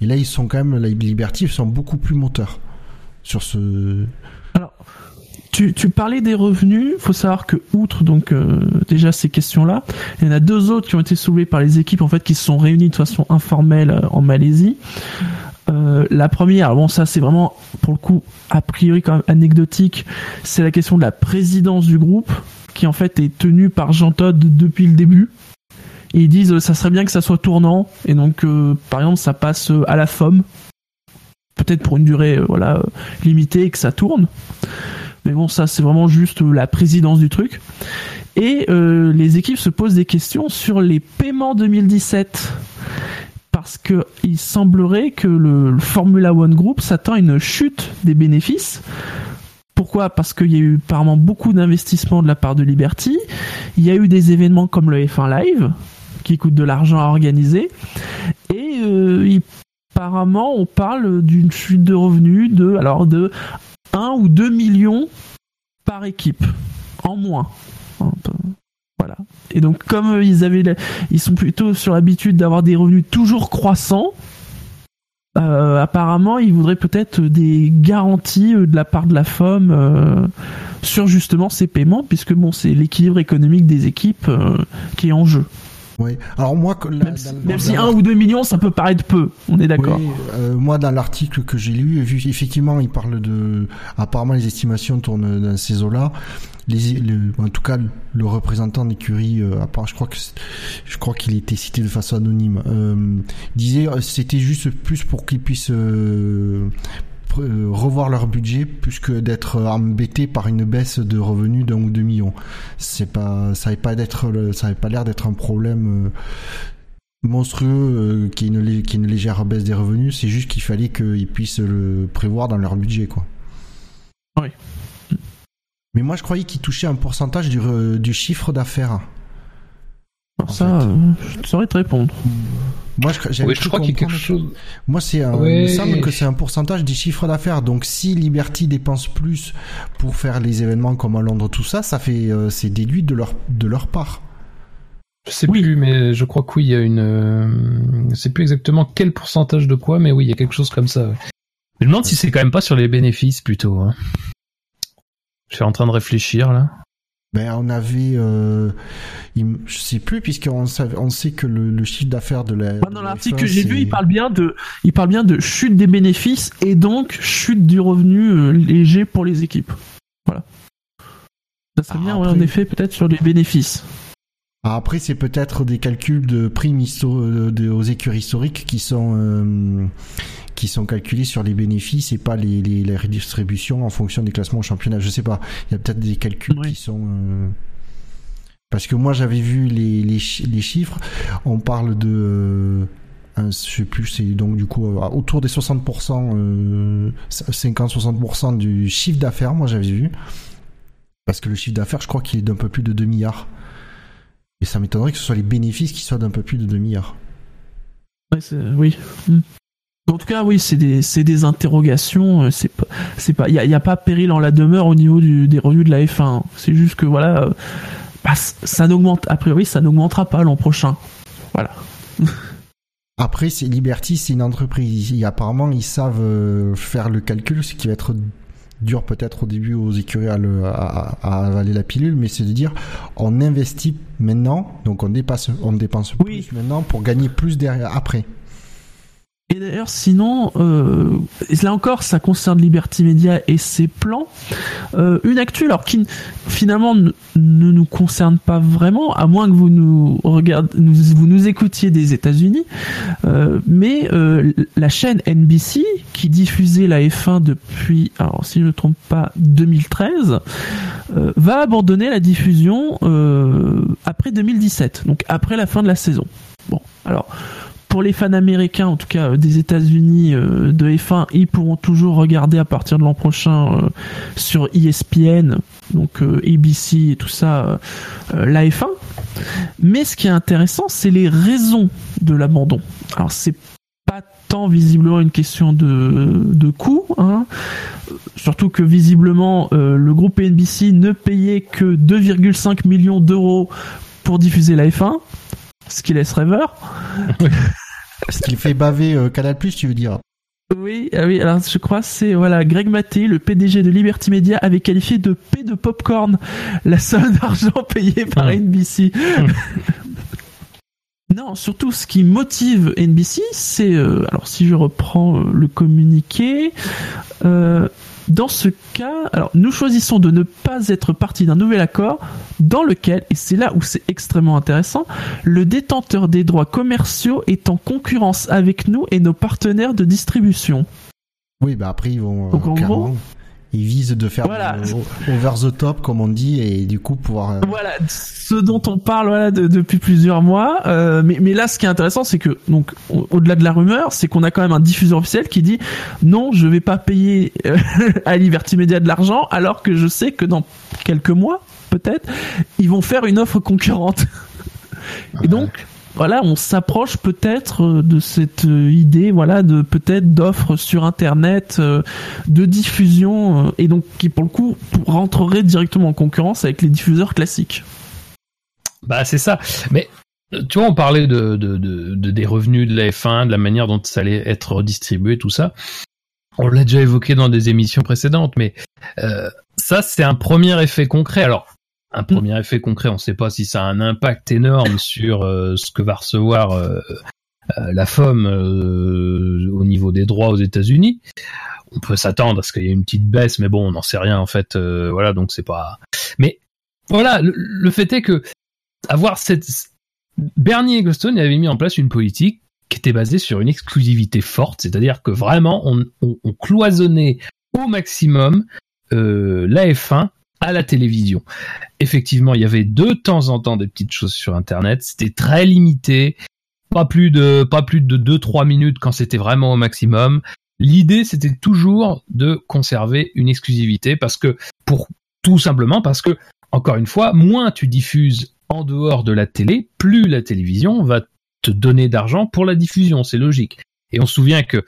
[SPEAKER 3] Et là ils sont quand même les Liberty sont beaucoup plus moteurs sur ce
[SPEAKER 2] alors tu, tu parlais des revenus, faut savoir que outre donc euh, déjà ces questions-là, il y en a deux autres qui ont été soulevées par les équipes en fait qui se sont réunies de façon informelle euh, en Malaisie. Euh, la première, bon ça c'est vraiment pour le coup a priori quand même anecdotique, c'est la question de la présidence du groupe qui en fait est tenue par Jean Todd depuis le début. Ils disent ça serait bien que ça soit tournant et donc euh, par exemple ça passe à la FOM, peut-être pour une durée euh, voilà limitée et que ça tourne. Mais bon ça c'est vraiment juste la présidence du truc. Et les équipes se posent des questions sur les paiements 2017 parce que il semblerait que le, Formula One Group s'attend à une chute des bénéfices. Pourquoi? Parce qu'il y a eu apparemment beaucoup d'investissements de la part de Liberty. Il y a eu des événements comme le F1 Live qui coûtent de l'argent à organiser. Et euh, apparemment, on parle d'une chute de revenus de alors de 1 ou 2 millions par équipe en moins. Voilà. Et donc comme euh, ils avaient, ils sont plutôt sur l'habitude d'avoir des revenus toujours croissants. Euh, apparemment, ils voudraient peut-être des garanties euh, de la part de la FOM sur justement ces paiements, puisque bon, c'est l'équilibre économique des équipes qui est en jeu.
[SPEAKER 3] Oui. Alors moi,
[SPEAKER 2] même, si, un ou deux millions, ça peut paraître peu. On est d'accord.
[SPEAKER 3] moi, dans l'article que j'ai lu, vu effectivement, il parle de, apparemment, les estimations tournent dans ces eaux-là en tout cas le représentant d'écurie euh, je crois que je crois qu'il était cité de façon anonyme euh, disait euh, c'était juste plus pour qu'ils puissent euh, revoir leur budget plus que d'être embêtés par une baisse de revenus d'un ou deux millions. C'est pas ça n'avait pas d'être ça avait pas l'air d'être un problème monstrueux qui est une, qui est une légère baisse des revenus. C'est juste qu'il fallait qu'ils puissent le prévoir dans leur budget quoi.
[SPEAKER 2] Oui.
[SPEAKER 3] Mais moi, je croyais qu'il touchait un pourcentage du, du chiffre d'affaires.
[SPEAKER 2] Ça, euh, je saurais te répondre.
[SPEAKER 3] Moi, je,
[SPEAKER 4] oui, je crois qu'il y a quelque chose.
[SPEAKER 3] Moi, c'est il me semble que c'est un pourcentage du chiffre d'affaires. Donc, si Liberty dépense plus pour faire les événements comme à Londres, tout ça, ça fait, euh, c'est déduit de leur, de leur part.
[SPEAKER 4] Je sais plus, mais je crois que oui, il y a une. Euh, je sais plus exactement quel pourcentage de quoi, mais oui, il y a quelque chose comme ça. ouais. Je me demande si c'est quand même pas sur les bénéfices plutôt. Hein. Je suis en train de réfléchir là.
[SPEAKER 3] Ben, on avait, euh, il je sais plus, puisqu'on savait, on sait que le, le chiffre d'affaires de la.
[SPEAKER 2] Moi, dans l'article
[SPEAKER 3] F1,
[SPEAKER 2] que j'ai vu, il parle bien de, il parle bien de chute des bénéfices et donc chute du revenu euh, léger pour les équipes. Voilà. Ça serait
[SPEAKER 3] Ah,
[SPEAKER 2] bien, ouais, en effet, peut-être sur les bénéfices.
[SPEAKER 3] Ah, Après, c'est peut-être des calculs de primes euh, de- aux écuries historiques qui sont euh, qui sont calculés sur les bénéfices et pas les, les, les redistributions en fonction des classements au championnat. Je sais pas. Il y a peut-être des calculs
[SPEAKER 2] Oui.
[SPEAKER 3] qui sont euh, parce que moi j'avais vu les, les, chi- les chiffres. On parle de je sais plus, c'est donc du coup autour des 60%, euh, 50-60% du chiffre d'affaires. Moi j'avais vu parce que le chiffre d'affaires, je crois qu'il est d'un peu plus de 2 milliards. Et ça m'étonnerait que ce soit les bénéfices qui soient d'un peu plus de 2 milliards.
[SPEAKER 2] Ouais, c'est- oui. Hmm. En tout cas, oui, c'est des, des interrogations. euh, C'est pas, c'est pas, il y a, a pas péril en la demeure au niveau du, des revenus de la F1. C'est juste que voilà, euh, bah, ça n'augmente. A priori, ça n'augmentera pas l'an prochain. Voilà. *laughs*
[SPEAKER 3] Après, c'est Liberty, c'est une entreprise. Et apparemment, ils savent euh, faire le calcul, ce qui va être dur peut-être au début aux écuries à, le- à- à avaler la pilule, mais c'est de dire on investit maintenant, donc on dépasse, on dépense
[SPEAKER 2] Oui.
[SPEAKER 3] plus maintenant pour gagner plus derrière après.
[SPEAKER 2] Et d'ailleurs, sinon, euh, là encore, ça concerne Liberty Media et ses plans. Euh, une actu, alors qui finalement ne, nous concerne pas vraiment, à moins que vous nous regardez, nous, vous nous écoutiez des États-Unis. Euh, mais euh, la chaîne NBC, qui diffusait la F1 depuis, alors si je ne trompe pas, 2013, euh, va abandonner la diffusion euh, après 2017, donc après la fin de la saison. Bon, alors pour les fans américains, en tout cas euh, des États-Unis euh, de F1, ils pourront toujours regarder à partir de l'an prochain euh, sur ESPN, donc ABC et tout ça, la F1. Mais ce qui est intéressant, c'est les raisons de l'abandon. Alors c'est pas tant visiblement une question de, de coût, hein. surtout que visiblement euh, le groupe NBC ne payait que 2,5 millions d'euros pour diffuser la F1, ce qui laisse rêveur. *laughs*
[SPEAKER 3] Ce qui fait baver euh, Canal+, tu veux dire
[SPEAKER 2] Oui, ah oui, alors je crois que c'est voilà Greg Maté, le PDG de Liberty Media, avait qualifié de paix de popcorn la somme d'argent *laughs* payée par
[SPEAKER 4] Ah.
[SPEAKER 2] NBC. *laughs* non, surtout ce qui motive NBC, c'est euh, alors si je reprends euh, le communiqué. euh, dans ce cas, alors nous choisissons de ne pas être partie d'un nouvel accord dans lequel, et c'est là où c'est extrêmement intéressant, le détenteur des droits commerciaux est en concurrence avec nous et nos partenaires de distribution.
[SPEAKER 3] Oui, bah après ils vont euh,
[SPEAKER 2] Donc, en gros-
[SPEAKER 3] ils visent de faire
[SPEAKER 2] Voilà.
[SPEAKER 3] over the top comme on dit et du coup pouvoir. euh,
[SPEAKER 2] Voilà, ce dont on parle voilà, de- depuis plusieurs mois. euh, mais, mais là, ce qui est intéressant, c'est que, donc, au- au-delà de la rumeur, c'est qu'on a quand même un diffuseur officiel qui dit non, je vais pas payer euh, *laughs* à Liberty Media de l'argent, alors que je sais que dans quelques mois, peut-être, ils vont faire une offre concurrente. *laughs* Et donc, voilà, on s'approche peut-être euh, de cette euh, idée, voilà, de peut-être d'offres sur Internet, euh, de diffusion, et donc qui pour le coup rentrerait directement en concurrence avec les diffuseurs classiques.
[SPEAKER 4] Bah c'est ça. Mais tu vois, on parlait de, de, de, de- des revenus de la F1, de la manière dont ça allait être redistribué, tout ça. On l'a déjà évoqué dans des émissions précédentes, mais euh, ça c'est un premier effet concret. Alors un premier effet concret, on ne sait pas si ça a un impact énorme *laughs* sur euh, ce que va recevoir euh, euh, la FOM euh, au niveau des droits aux États-Unis. On peut s'attendre à ce qu'il y ait une petite baisse, mais bon, on n'en sait rien en fait. voilà, donc c'est pas. Mais voilà, le, le fait est que avoir cette Bernie Ecclestone avait mis en place une politique qui était basée sur une exclusivité forte, c'est-à-dire que vraiment on, on- on cloisonnait au maximum la F1 à la télévision. Effectivement, il y avait de temps en temps des petites choses sur Internet, c'était très limité, pas plus de pas plus de 2-3 minutes quand c'était vraiment au maximum. L'idée, c'était toujours de conserver une exclusivité parce que pour tout simplement parce que encore une fois, moins tu diffuses en dehors de la télé, plus la télévision va te donner d'argent pour la diffusion, c'est logique. Et on se souvient que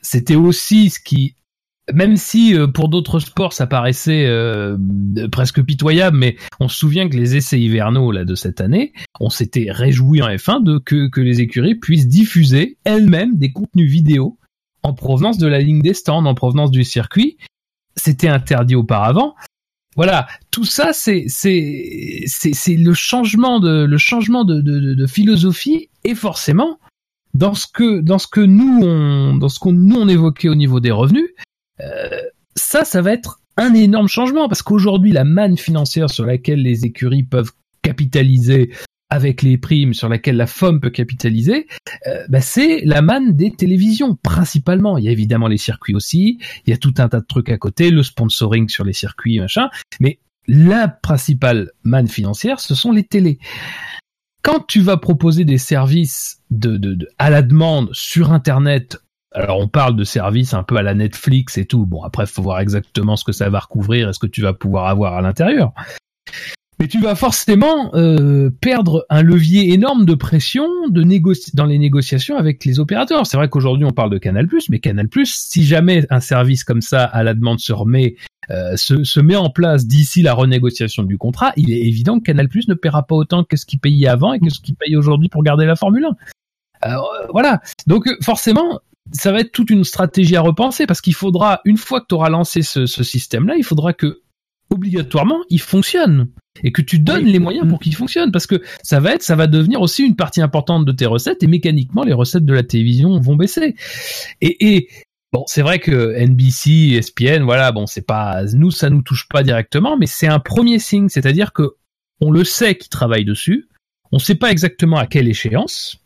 [SPEAKER 4] c'était aussi ce qui même si euh, pour d'autres sports ça paraissait euh, presque pitoyable, mais on se souvient que les essais hivernaux là de cette année, on s'était réjoui en F1 de que, que les écuries puissent diffuser elles-mêmes des contenus vidéo en provenance de la ligne des stands, en provenance du circuit. C'était interdit auparavant. Voilà, tout ça c'est c'est c'est le changement de le changement de, de, de philosophie et forcément dans ce que dans ce que nous on dans ce qu'on nous on évoquait au niveau des revenus ça, ça va être un énorme changement parce qu'aujourd'hui, la manne financière sur laquelle les écuries peuvent capitaliser avec les primes sur laquelle la FOM peut capitaliser, euh, bah c'est la manne des télévisions principalement. Il y a évidemment les circuits aussi, il y a tout un tas de trucs à côté, le sponsoring sur les circuits, machin, mais la principale manne financière, ce sont les télés. Quand tu vas proposer des services de à la demande sur Internet alors on parle de services un peu à la Netflix et tout. Bon après faut voir exactement ce que ça va recouvrir et ce que tu vas pouvoir avoir à l'intérieur. Mais tu vas forcément euh, perdre un levier énorme de pression de dans les négociations avec les opérateurs. C'est vrai qu'aujourd'hui on parle de Canal+, mais Canal+, si jamais un service comme ça à la demande se remet, euh, se, met en place d'ici la renégociation du contrat, il est évident que Canal+ ne paiera pas autant que ce qu'il payait avant et que ce qu'il paye aujourd'hui pour garder la Formule 1. Euh, voilà. Donc forcément, ça va être toute une stratégie à repenser parce qu'il faudra, une fois que tu auras lancé ce, système-là, il faudra que obligatoirement il fonctionne. Et que tu donnes les moyens pour qu'il fonctionne. Parce que ça va être, ça va devenir aussi une partie importante de tes recettes et mécaniquement les recettes de la télévision vont baisser. Et, et bon, c'est vrai que NBC, ESPN, voilà, bon, c'est pas, nous ça nous touche pas directement, mais c'est un premier signe, c'est-à-dire que on le sait qu'ils travaillent dessus, on sait pas exactement à quelle échéance,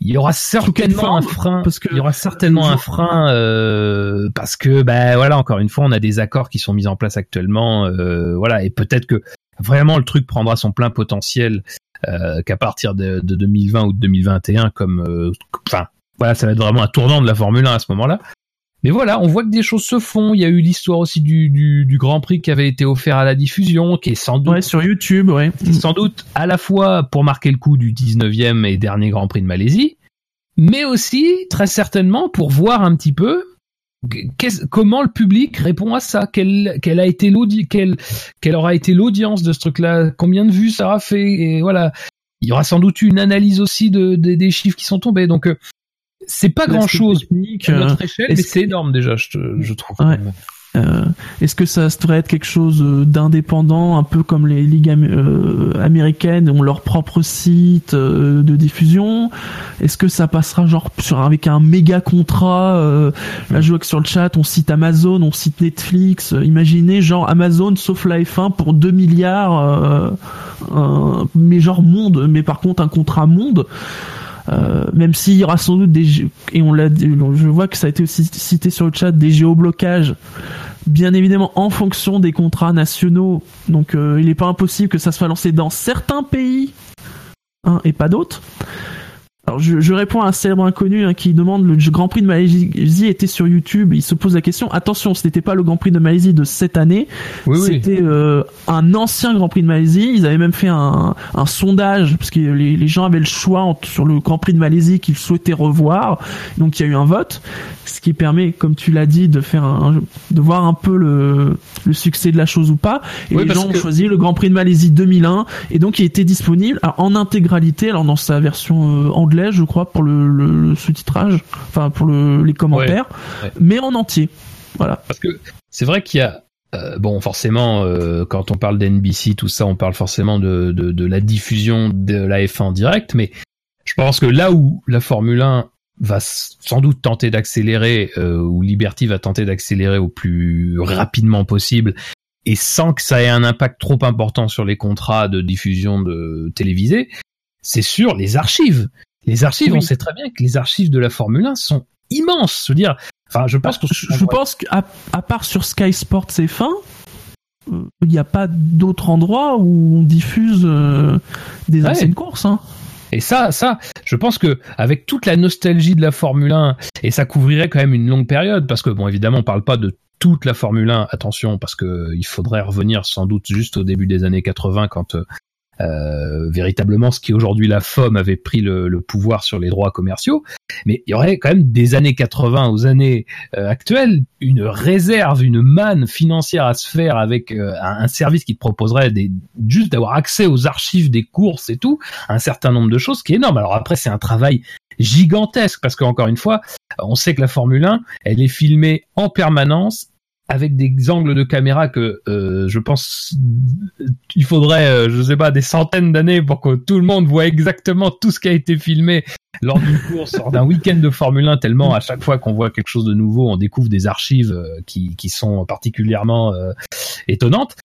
[SPEAKER 4] il y aura certainement un frein parce que il y aura certainement un frein euh, parce que ben voilà encore une fois on a des accords qui sont mis en place actuellement euh, voilà et peut-être que vraiment le truc prendra son plein potentiel euh, qu'à partir de, de, 2020 ou de 2021 comme euh, enfin voilà ça va être vraiment un tournant de la Formule 1 à ce moment-là mais voilà, on voit que des choses se font. Il y a eu l'histoire aussi du, du, du, Grand Prix qui avait été offert à la diffusion, qui est sans doute
[SPEAKER 2] ouais, sur YouTube, ouais.
[SPEAKER 4] sans doute à la fois pour marquer le coup du 19e et dernier Grand Prix de Malaisie, mais aussi très certainement pour voir un petit peu comment le public répond à ça, quelle, quelle a été quelle, quelle aura été l'audience de ce truc-là, combien de vues ça aura fait, et voilà. Il y aura sans doute une analyse aussi de, des chiffres qui sont tombés. Donc euh, c'est pas grand chose à notre euh, échelle, mais c'est énorme déjà, je, je trouve.
[SPEAKER 2] Euh, Est-ce que ça devrait être quelque chose euh, d'indépendant, un peu comme les ligues euh, américaines ont leur propre site euh, de diffusion? Est-ce que ça passera genre sur avec un méga contrat Là, je vois que sur le chat, on cite Amazon, on cite Netflix. imaginez genre Amazon sauf la F1 pour 2 milliards, mais genre monde, mais par contre un contrat monde. Euh, même s'il y aura sans doute des et on l'a je vois que ça a été aussi cité sur le chat des géoblocages bien évidemment en fonction des contrats nationaux. Donc euh, il n'est pas impossible que ça soit lancé dans certains pays hein, et pas d'autres alors je, je, réponds à un célèbre inconnu hein, qui demande le Grand Prix de Malaisie était sur YouTube. Il se pose la question. Attention, ce n'était pas le Grand Prix de Malaisie de cette année. Oui, C'était euh, un ancien Grand Prix de Malaisie. Ils avaient même fait un, un sondage parce que les, les, gens avaient le choix sur le Grand Prix de Malaisie qu'ils souhaitaient revoir. Donc il y a eu un vote, ce qui permet, comme tu l'as dit, de faire un, de voir un peu le, le succès de la chose ou pas. Et les gens ont choisi le Grand Prix de Malaisie 2001 et donc il était disponible en intégralité, alors dans sa version euh, anglaise je crois, pour le, sous-titrage, enfin pour les commentaires, mais en entier. Voilà.
[SPEAKER 4] Parce que c'est vrai qu'il y a euh, bon, forcément, euh, quand on parle d'NBC, tout ça, on parle forcément de, de, la diffusion de la F1 en direct, mais je pense que là où la Formule 1 va sans doute tenter d'accélérer, euh, ou Liberty va tenter d'accélérer au plus rapidement possible, et sans que ça ait un impact trop important sur les contrats de diffusion de télévisés, c'est sur les archives. Les archives, on sait très bien que les archives de la Formule 1 sont immenses. Je veux dire, enfin, je pense que
[SPEAKER 2] je, pense qu'à à part sur Sky Sports F1, euh, il n'y a pas d'autre endroit où on diffuse euh, des anciennes courses. Hein.
[SPEAKER 4] Et ça, ça, je pense que avec toute la nostalgie de la Formule 1, et ça couvrirait quand même une longue période, parce que bon, évidemment, on parle pas de toute la Formule 1, attention, parce que il faudrait revenir sans doute juste au début des années 80 quand euh, véritablement ce qui aujourd'hui la FOM avait pris le, le, pouvoir sur les droits commerciaux. Mais il y aurait quand même des années 80 aux années euh, actuelles une réserve, une manne financière à se faire avec euh, un, service qui te proposerait des, juste d'avoir accès aux archives des courses et tout, un certain nombre de choses qui est énorme. Alors après c'est un travail gigantesque parce qu'encore une fois, on sait que la Formule 1, elle est filmée en permanence avec des angles de caméra que euh, je pense il faudrait euh, je sais pas des centaines d'années pour que tout le monde voit exactement tout ce qui a été filmé lors d'une course lors d'un week-end de Formule 1 tellement à chaque fois qu'on voit quelque chose de nouveau on découvre des archives euh, qui, qui sont particulièrement étonnantes.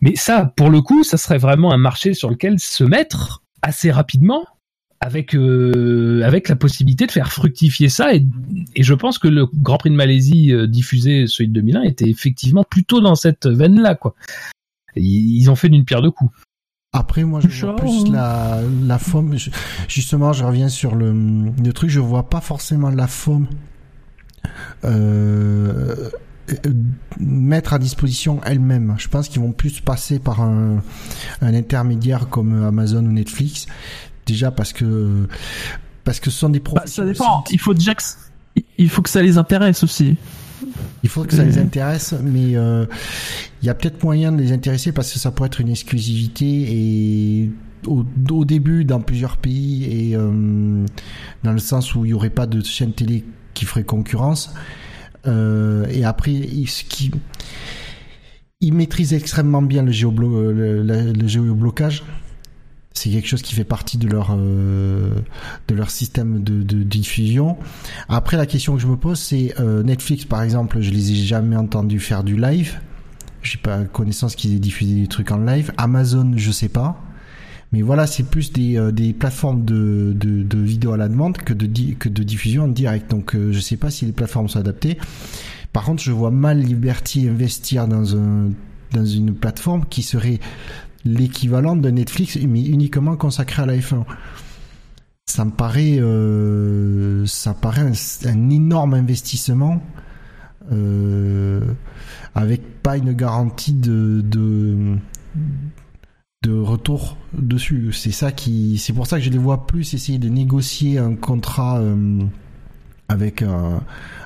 [SPEAKER 4] Mais ça pour le coup ça serait vraiment un marché sur lequel se mettre assez rapidement avec euh, avec la possibilité de faire fructifier ça et, je pense que le Grand Prix de Malaisie euh, diffusé celui de 2001 était effectivement plutôt dans cette veine là quoi. Ils, ont fait d'une pierre deux coups.
[SPEAKER 3] Après moi je vois plus la la forme justement je reviens sur le le truc je vois pas forcément la forme euh, mettre à disposition elle-même. Je pense qu'ils vont plus passer par un, un intermédiaire comme Amazon ou Netflix déjà parce que parce que ce sont des
[SPEAKER 2] bah, ça dépend. Il faut déjà que, il faut que ça les intéresse aussi.
[SPEAKER 3] Il faut que ça les intéresse, mais euh, il y a peut-être moyen de les intéresser parce que ça pourrait être une exclusivité et au, au début dans plusieurs pays et euh, dans le sens où il y aurait pas de chaîne télé qui ferait concurrence. Euh, et après, ce qui ils maîtrisent extrêmement bien le, géoblo le, le géoblocage c'est quelque chose qui fait partie de leur euh, système de, diffusion. Après, la question que je me pose, c'est euh, Netflix, par exemple, je les ai jamais entendus faire du live. J'ai pas connaissance qu'ils aient diffusé des trucs en live. Amazon, je sais pas. Mais voilà, c'est plus des, euh, plateformes de, de, de vidéo à la demande que de, diffusion en direct. Donc, je sais pas si les plateformes sont adaptées. Par contre, je vois mal Liberty investir dans une plateforme qui serait l'équivalent de Netflix, mais uniquement consacré à la F1. Ça me paraît, euh, ça paraît un, énorme investissement euh, avec pas une garantie de, de, retour dessus. C'est ça qui, c'est pour ça que je les vois plus essayer de négocier un contrat euh, avec un,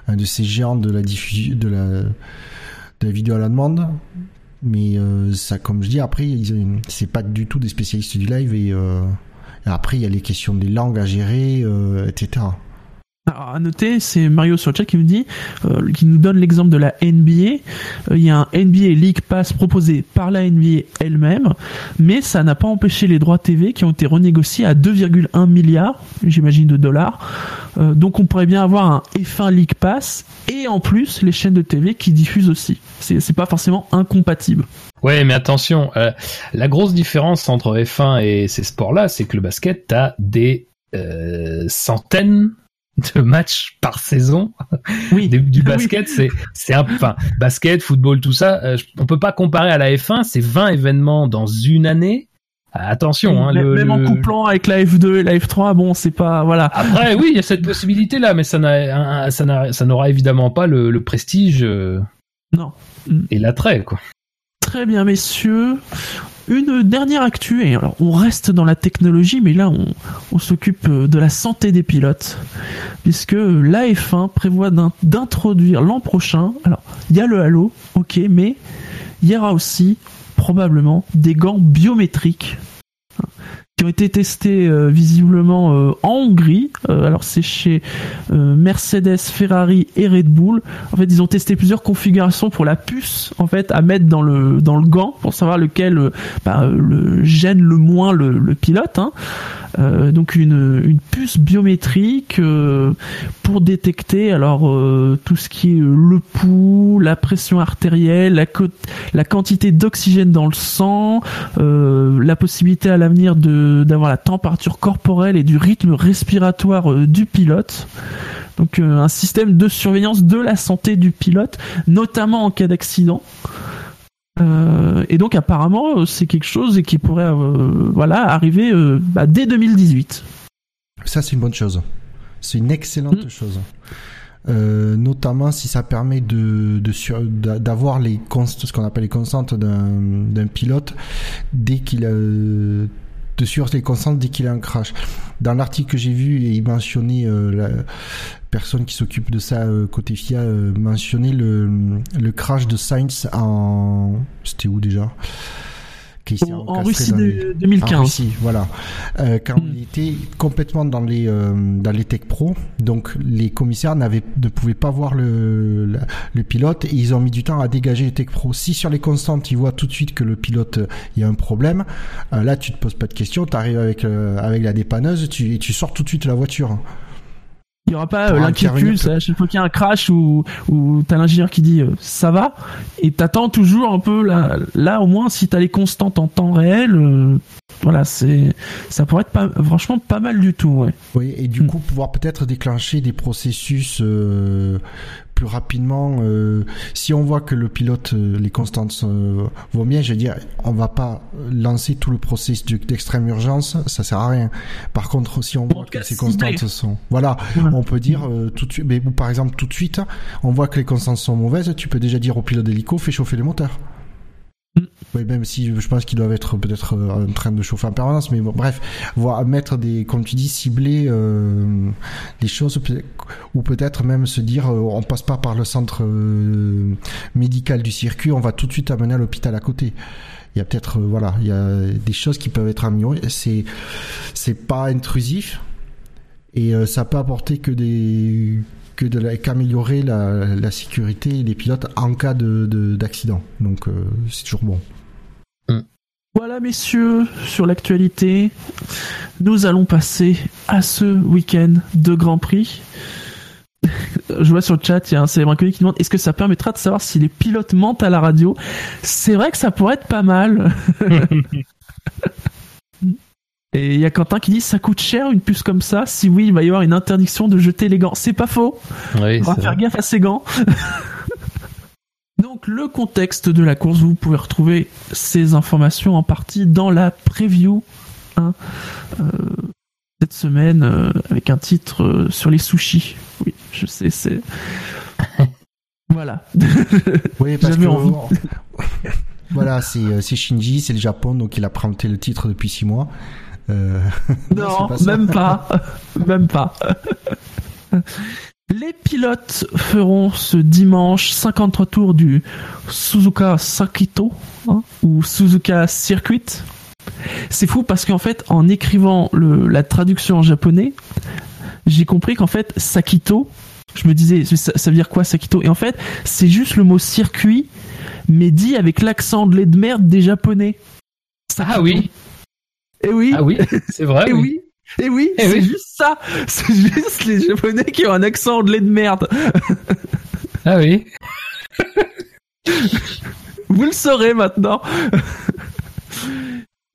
[SPEAKER 3] un, de ces géants de la diffusion de la vidéo à la demande mais euh, ça, comme je dis, après, c'est pas du tout des spécialistes du live et, euh, après, il y a les questions des langues à gérer, euh, etc.
[SPEAKER 2] Alors, à noter, c'est Mario sur le chat qui nous dit, euh, qui nous donne l'exemple de la NBA. Euh, il y a un NBA League Pass proposé par la NBA elle-même, mais ça n'a pas empêché les droits TV qui ont été renégociés à 2,1 milliards, j'imagine, de dollars. Euh, donc on pourrait bien avoir un F1 League Pass et en plus les chaînes de TV qui diffusent aussi. C'est pas forcément incompatible.
[SPEAKER 4] Ouais, mais attention, la grosse différence entre F1 et ces sports-là, c'est que le basket, t'as des centaines de matchs par saison. Oui. du basket c'est c'est enfin basket football tout ça euh, on peut pas comparer à la F1 c'est 20 événements dans une année. Attention hein,
[SPEAKER 2] même, en couplant avec la F2 et la F3 bon c'est pas voilà.
[SPEAKER 4] Après oui il y a cette possibilité là mais ça n'a ça n'aura évidemment pas le, le prestige euh,
[SPEAKER 2] non.
[SPEAKER 4] Et l'attrait quoi.
[SPEAKER 2] Très bien, messieurs. Une dernière actu, alors on reste dans la technologie, mais là on, on s'occupe euh, de la santé des pilotes, puisque l'AF1 prévoit d'introduire l'an prochain, alors il y a le halo, ok, mais il y aura aussi probablement des gants biométriques ont été testés euh, visiblement euh, en Hongrie. Euh, alors c'est chez Mercedes, Ferrari et Red Bull. En fait, ils ont testé plusieurs configurations pour la puce en fait à mettre dans le dans le gant pour savoir lequel bah, gêne le moins le, le pilote. Hein. Euh, donc une, puce biométrique euh, pour détecter alors euh, tout ce qui est le pouls, la pression artérielle, la, la quantité d'oxygène dans le sang, la possibilité à l'avenir d'avoir la température corporelle et du rythme respiratoire du pilote. Donc un système de surveillance de la santé du pilote, notamment en cas d'accident. Euh, et donc apparemment c'est quelque chose qui pourrait euh, voilà arriver euh, bah, dès 2018.
[SPEAKER 3] Ça c'est une bonne chose. C'est une excellente mm. chose. notamment si ça permet de d'avoir les const- ce qu'on appelle les constantes d'un d'un pilote dès qu'il a de suivre les constantes dès qu'il a un crash. Dans l'article que j'ai vu, il mentionnait euh, la personne qui s'occupe de ça euh, côté FIA euh, mentionnait le le crash de Sainz en c'était où déjà? Qui s'est
[SPEAKER 2] En, en Russie
[SPEAKER 3] les-
[SPEAKER 2] de
[SPEAKER 3] en
[SPEAKER 2] 2015.
[SPEAKER 3] Russie, voilà. Euh, quand
[SPEAKER 2] Mm.
[SPEAKER 3] il était complètement dans les euh, dans les tech pro, donc les commissaires n'avaient ne pouvaient pas voir le le pilote et ils ont mis du temps à dégager les tech pro. Si sur les constantes ils voient tout de suite que le pilote euh, il y a un problème, euh, là tu te poses pas de questions, tu arrives avec euh, avec la dépanneuse, tu et tu sors tout de suite la voiture.
[SPEAKER 2] Il n'y aura pas euh, l'inquiétude, à chaque fois qu'il y a un crash ou où t'as l'ingénieur qui dit euh, ça va, et t'attends toujours un peu là, là au moins si t'as les constantes en temps réel, euh, voilà c'est ça pourrait être pas franchement pas mal du tout, ouais.
[SPEAKER 3] Oui, et du
[SPEAKER 2] Mm.
[SPEAKER 3] coup pouvoir peut-être déclencher des processus euh, plus rapidement. euh, si on voit que le pilote, euh, les constantes euh, vont bien, je veux dire, on va pas lancer tout le processus d'extrême urgence, ça sert à rien. Par contre, si on voit que ces constantes sont, voilà,
[SPEAKER 2] Voilà.
[SPEAKER 3] on peut dire euh, tout de suite, mais par exemple tout de suite, on voit que les constantes sont mauvaises, tu peux déjà dire au pilote d'hélico, fais chauffer les moteurs. Oui, même si je pense qu'ils doivent être peut-être euh, en train de chauffer en permanence, mais bon, bref, voir mettre des, comme tu dis, cibler euh, les choses, ou peut-être même se dire, euh, on passe pas par le centre euh, médical du circuit, on va tout de suite amener à l'hôpital à côté. Il y a peut-être, euh, voilà, il y a des choses qui peuvent être améliorées. C'est, c'est pas intrusif et euh, ça peut apporter que des que de qu'améliorer la, sécurité des pilotes en cas de de- d'accident. Donc euh, c'est toujours bon.
[SPEAKER 2] Voilà messieurs, sur l'actualité, nous allons passer à ce week-end de Grand Prix. Je vois sur le chat, il y a un célèbre inconnu qui demande est-ce que ça permettra de savoir si les pilotes mentent à la radio? C'est vrai que ça pourrait être pas mal. *laughs* Et il y a Quentin qui dit ça coûte cher une puce comme ça. Si oui, il va y avoir une interdiction de jeter les gants. C'est pas faux.
[SPEAKER 4] Oui,
[SPEAKER 2] On va faire
[SPEAKER 4] vrai.
[SPEAKER 2] gaffe à ces gants. *laughs* Donc le contexte de la course, vous pouvez retrouver ces informations en partie dans la preview hein, euh, cette semaine euh, avec un titre euh, sur les sushis. Oui, je sais, c'est *laughs* voilà. *laughs*
[SPEAKER 3] Oui, parce que
[SPEAKER 2] envie. *laughs*
[SPEAKER 3] voilà, c'est euh, c'est Shinji, c'est le Japon, donc il a présenté le titre depuis six mois. Euh,
[SPEAKER 2] Non,
[SPEAKER 3] pas ça.
[SPEAKER 2] même pas, même pas. Les pilotes feront ce dimanche 53 tours du Suzuka Sakito hein, ou Suzuka Circuit. C'est fou parce qu'en fait, en écrivant le, la traduction en japonais, j'ai compris qu'en fait, Sakito, je me disais, ça, ça veut dire quoi Sakito? Et en fait, c'est juste le mot circuit, mais dit avec l'accent de lait de merde des japonais.
[SPEAKER 4] Ah oui,
[SPEAKER 2] Et oui.
[SPEAKER 4] ah oui, c'est vrai.
[SPEAKER 2] Et
[SPEAKER 4] oui.
[SPEAKER 2] oui, et oui,
[SPEAKER 4] Eh
[SPEAKER 2] c'est
[SPEAKER 4] oui.
[SPEAKER 2] juste ça. *laughs* C'est juste les Japonais qui ont un accent anglais de merde.
[SPEAKER 4] Ah oui. *laughs*
[SPEAKER 2] Vous le saurez maintenant.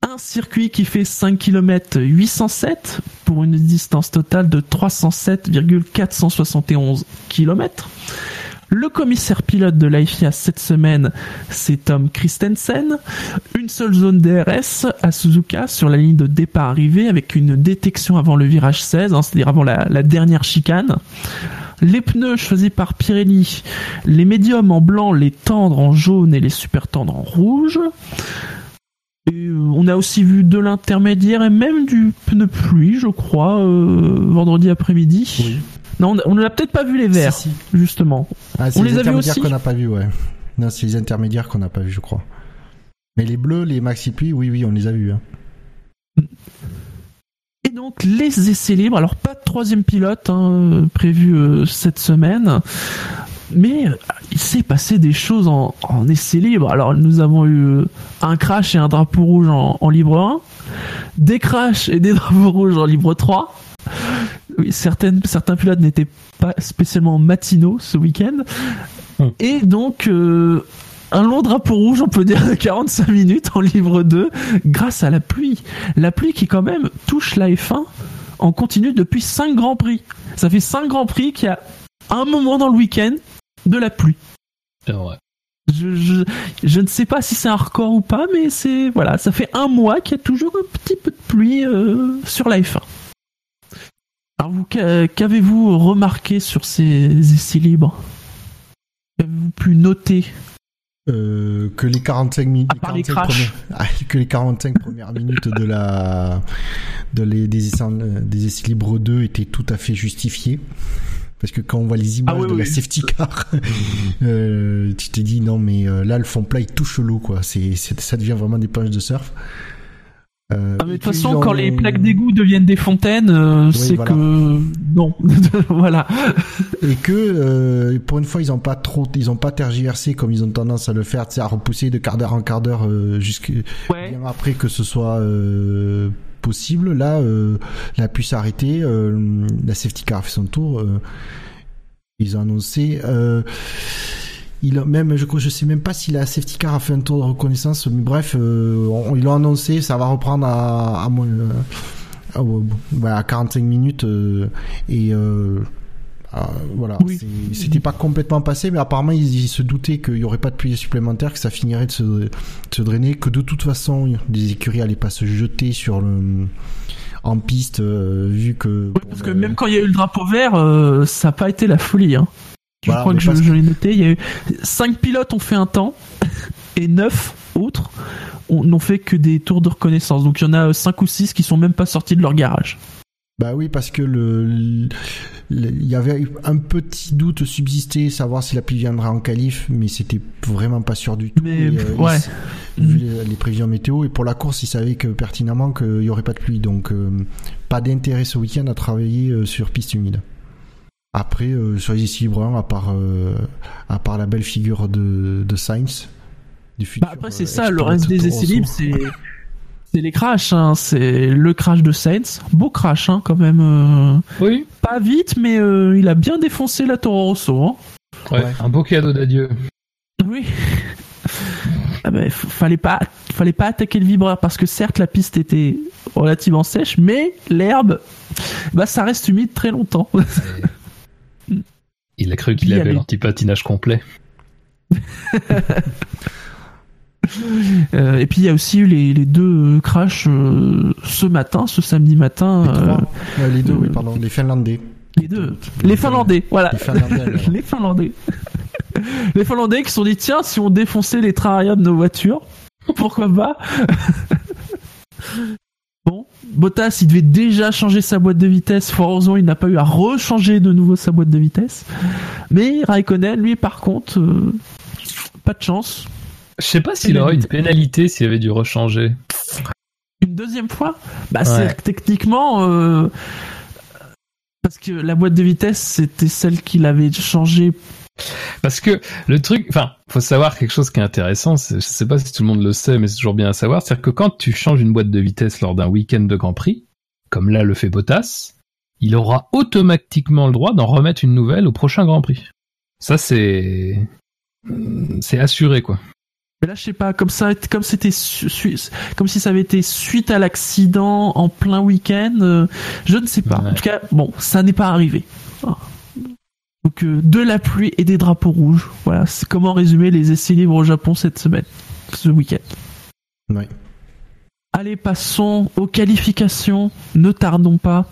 [SPEAKER 2] Un circuit qui fait 5 km 807 pour une distance totale de 307,471 km. Le commissaire pilote de l'IFIA cette semaine, c'est Tom Christensen. Une seule zone DRS à Suzuka sur la ligne de départ-arrivée avec une détection avant le virage 16, hein, c'est-à-dire avant la, dernière chicane. Les pneus choisis par Pirelli, les médiums en blanc, les tendres en jaune et les super tendres en rouge. Euh, on a aussi vu de l'intermédiaire et même du pneu pluie, je crois, euh, vendredi après-midi. Non, on- n'a peut-être pas vu les verts,
[SPEAKER 3] Si, si.
[SPEAKER 2] justement.
[SPEAKER 3] Ah, c'est
[SPEAKER 2] On
[SPEAKER 3] les,
[SPEAKER 2] les a vus
[SPEAKER 3] intermédiaires
[SPEAKER 2] aussi
[SPEAKER 3] qu'on n'a pas vu, ouais. Non, c'est les intermédiaires qu'on n'a pas vu, je crois. Mais les bleus, les maxi oui, oui, on les a vus. Hein.
[SPEAKER 2] Et donc les essais libres, alors pas de troisième pilote hein, prévu euh, cette semaine, mais euh, il s'est passé des choses en, en essais libres. Alors nous avons eu euh, un crash et un drapeau rouge en, en libre 1, des crashs et des *laughs* drapeaux rouges en libre 3. Oui, certaines, certains pilotes n'étaient pas spécialement matinaux ce week-end.
[SPEAKER 4] Hmm.
[SPEAKER 2] Et donc euh, un long drapeau rouge, on peut dire de 45 minutes en livre 2, grâce à la pluie. La pluie qui quand même touche la F1 en continu depuis 5 grands prix. Ça fait 5 grands prix qu'il y a un moment dans le week-end de la pluie.
[SPEAKER 4] C'est vrai.
[SPEAKER 2] Je, je, je ne sais pas si c'est un record ou pas, mais c'est voilà, ça fait un mois qu'il y a toujours un petit peu de pluie euh, sur la F1. Alors vous, qu'a- qu'avez-vous remarqué sur ces essais libres? Qu'avez-vous pu noter?
[SPEAKER 3] Euh, que les 45 minutes,
[SPEAKER 2] À part les
[SPEAKER 3] 45
[SPEAKER 2] crashs.
[SPEAKER 3] premières- *laughs* ah, que les 45 premières minutes de la, de les, des, essais, des essais libres 2 étaient tout à fait justifiées. Parce que quand on voit les images
[SPEAKER 2] Ah oui,
[SPEAKER 3] de la safety car, *laughs* euh, tu te dis non mais euh, là le fond plat il touche l'eau quoi. C'est, c'est- ça devient vraiment des planches de surf. Euh,
[SPEAKER 2] Ah, mais de toute façon, quand les plaques d'égout deviennent des fontaines, euh, c'est
[SPEAKER 3] voilà.
[SPEAKER 2] que non, *laughs* voilà.
[SPEAKER 3] et que euh, pour une fois ils ont pas trop ils ont pas tergiversé comme ils ont tendance à le faire sais, à repousser de quart d'heure en quart d'heure euh,
[SPEAKER 2] Ouais.
[SPEAKER 3] bien après que ce soit euh, possible là euh, la pu s'arrêter euh, la safety car a fait son tour euh, ils ont annoncé euh, il même je je sais même pas si la safety car a fait un tour de reconnaissance mais bref euh, on- ils l'ont annoncé ça va reprendre à à, moins, euh, à, ouais, à 45 minutes euh, et euh, ah, voilà,
[SPEAKER 2] Oui.
[SPEAKER 3] C'était pas complètement passé, mais apparemment ils, ils se doutaient qu'il y aurait pas de pluie supplémentaire, que ça finirait de se, de se drainer, que de toute façon les écuries allaient pas se jeter sur le en piste euh, vu que
[SPEAKER 2] Oui, parce que même quand il y a eu le drapeau vert, ça n'a pas été la folie. Hein. Je
[SPEAKER 3] Voilà,
[SPEAKER 2] crois que je, l'ai noté. Il y a eu cinq pilotes ont fait un temps *laughs* et neuf autres ont- n'ont fait que des tours de reconnaissance. Donc il y en a cinq ou six qui sont même pas sortis de leur garage.
[SPEAKER 3] Bah oui, parce que le, il y avait un petit doute subsisté, savoir si la pluie viendra en qualif, mais c'était vraiment pas sûr du tout.
[SPEAKER 2] Mais,
[SPEAKER 3] Et, euh,
[SPEAKER 2] ouais.
[SPEAKER 3] vu les, les prévisions météo, et pour la course, ils savaient que pertinemment qu'il y aurait pas de pluie, donc euh, pas d'intérêt ce week-end à travailler euh, sur piste humide. Après, euh, sur les essais libres 1, à part, euh, à part la belle figure de, de Sainz, du futur.
[SPEAKER 2] Bah après c'est
[SPEAKER 3] euh,
[SPEAKER 2] ça, le reste
[SPEAKER 3] de
[SPEAKER 2] des essais libres, c'est c'est les crashs. Hein. C'est le crash de Sainz, beau crash hein, quand même. euh,
[SPEAKER 4] Oui.
[SPEAKER 2] Pas vite, mais euh, il a bien défoncé la Toro Rosso. Hein.
[SPEAKER 4] Ouais,
[SPEAKER 3] Ouais.
[SPEAKER 4] Un beau cadeau d'adieu.
[SPEAKER 2] Oui. *laughs* Ah bah, fallait pas, fallait pas attaquer le vibreur parce que certes la piste était relativement sèche, mais l'herbe, bah ça reste humide très longtemps. *laughs*
[SPEAKER 4] Il a cru qu'il avait l'antipatinage complet. *laughs*
[SPEAKER 2] Euh, et puis il y a aussi eu les, les deux euh, crashs euh, ce matin, ce samedi matin.
[SPEAKER 3] Les,
[SPEAKER 2] euh,
[SPEAKER 3] trois. Ouais, les deux, oui, pardon, les Finlandais.
[SPEAKER 2] les deux, les Finlandais, voilà.
[SPEAKER 3] Les Finlandais, *laughs*
[SPEAKER 2] les Finlandais. *laughs* les Finlandais qui se sont dit tiens si on défonçait les trains arrière de nos voitures, pourquoi pas? Bon, Bottas, il devait déjà changer sa boîte de vitesse. Fort heureusement, il n'a pas eu à rechanger de nouveau sa boîte de vitesse. Mais Raikkonen, lui, par contre, euh, pas de chance.
[SPEAKER 4] Je sais pas s'il aurait une pénalité s'il avait dû rechanger.
[SPEAKER 2] Une deuxième fois Bah,
[SPEAKER 4] Ouais.
[SPEAKER 2] c'est que techniquement, euh, parce que la boîte de vitesse, c'était celle qu'il avait changée.
[SPEAKER 4] Parce que le truc, enfin, faut savoir quelque chose qui est intéressant. c'est- Je sais pas si tout le monde le sait, mais c'est toujours bien à savoir. C'est-à-dire que quand tu changes une boîte de vitesse lors d'un week-end de Grand Prix, comme là le fait Bottas, il aura automatiquement le droit d'en remettre une nouvelle au prochain Grand Prix. Ça, c'est, c'est assuré, quoi.
[SPEAKER 2] Mais là, je sais pas, comme ça, comme c'était, comme si ça avait été suite à l'accident en plein week-end, euh, je ne sais pas.
[SPEAKER 4] Ouais.
[SPEAKER 2] En tout cas, bon, ça n'est pas arrivé. Ah. Donc, euh, de la pluie et des drapeaux rouges. Voilà, c'est comment résumer les essais libres au Japon cette semaine, ce week-end. Allez, passons aux qualifications. Ne tardons pas.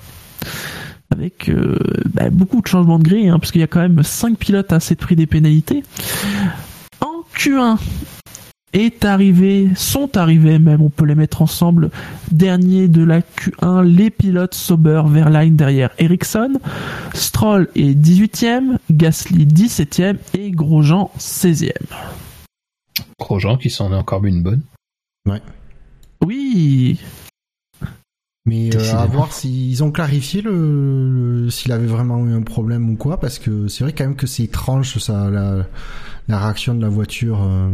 [SPEAKER 2] Avec euh, bah, beaucoup de changements de grille, hein, parce qu'il y a quand même 5 pilotes à s'être pris des pénalités. En Q1 est arrivé, sont arrivés même, on peut les mettre ensemble, dernier de la Q1, les pilotes Sauber, Verline derrière Ericsson, Stroll est 18ème, Gasly 17ème et Grosjean 16ème.
[SPEAKER 4] Grosjean qui s'en est encore mis une bonne.
[SPEAKER 2] Oui,
[SPEAKER 3] Mais euh, à voir s'ils ont clarifié le, le- s'il avait vraiment eu un problème ou quoi, parce que c'est vrai quand même que c'est étrange ça, la, la réaction de la voiture. euh.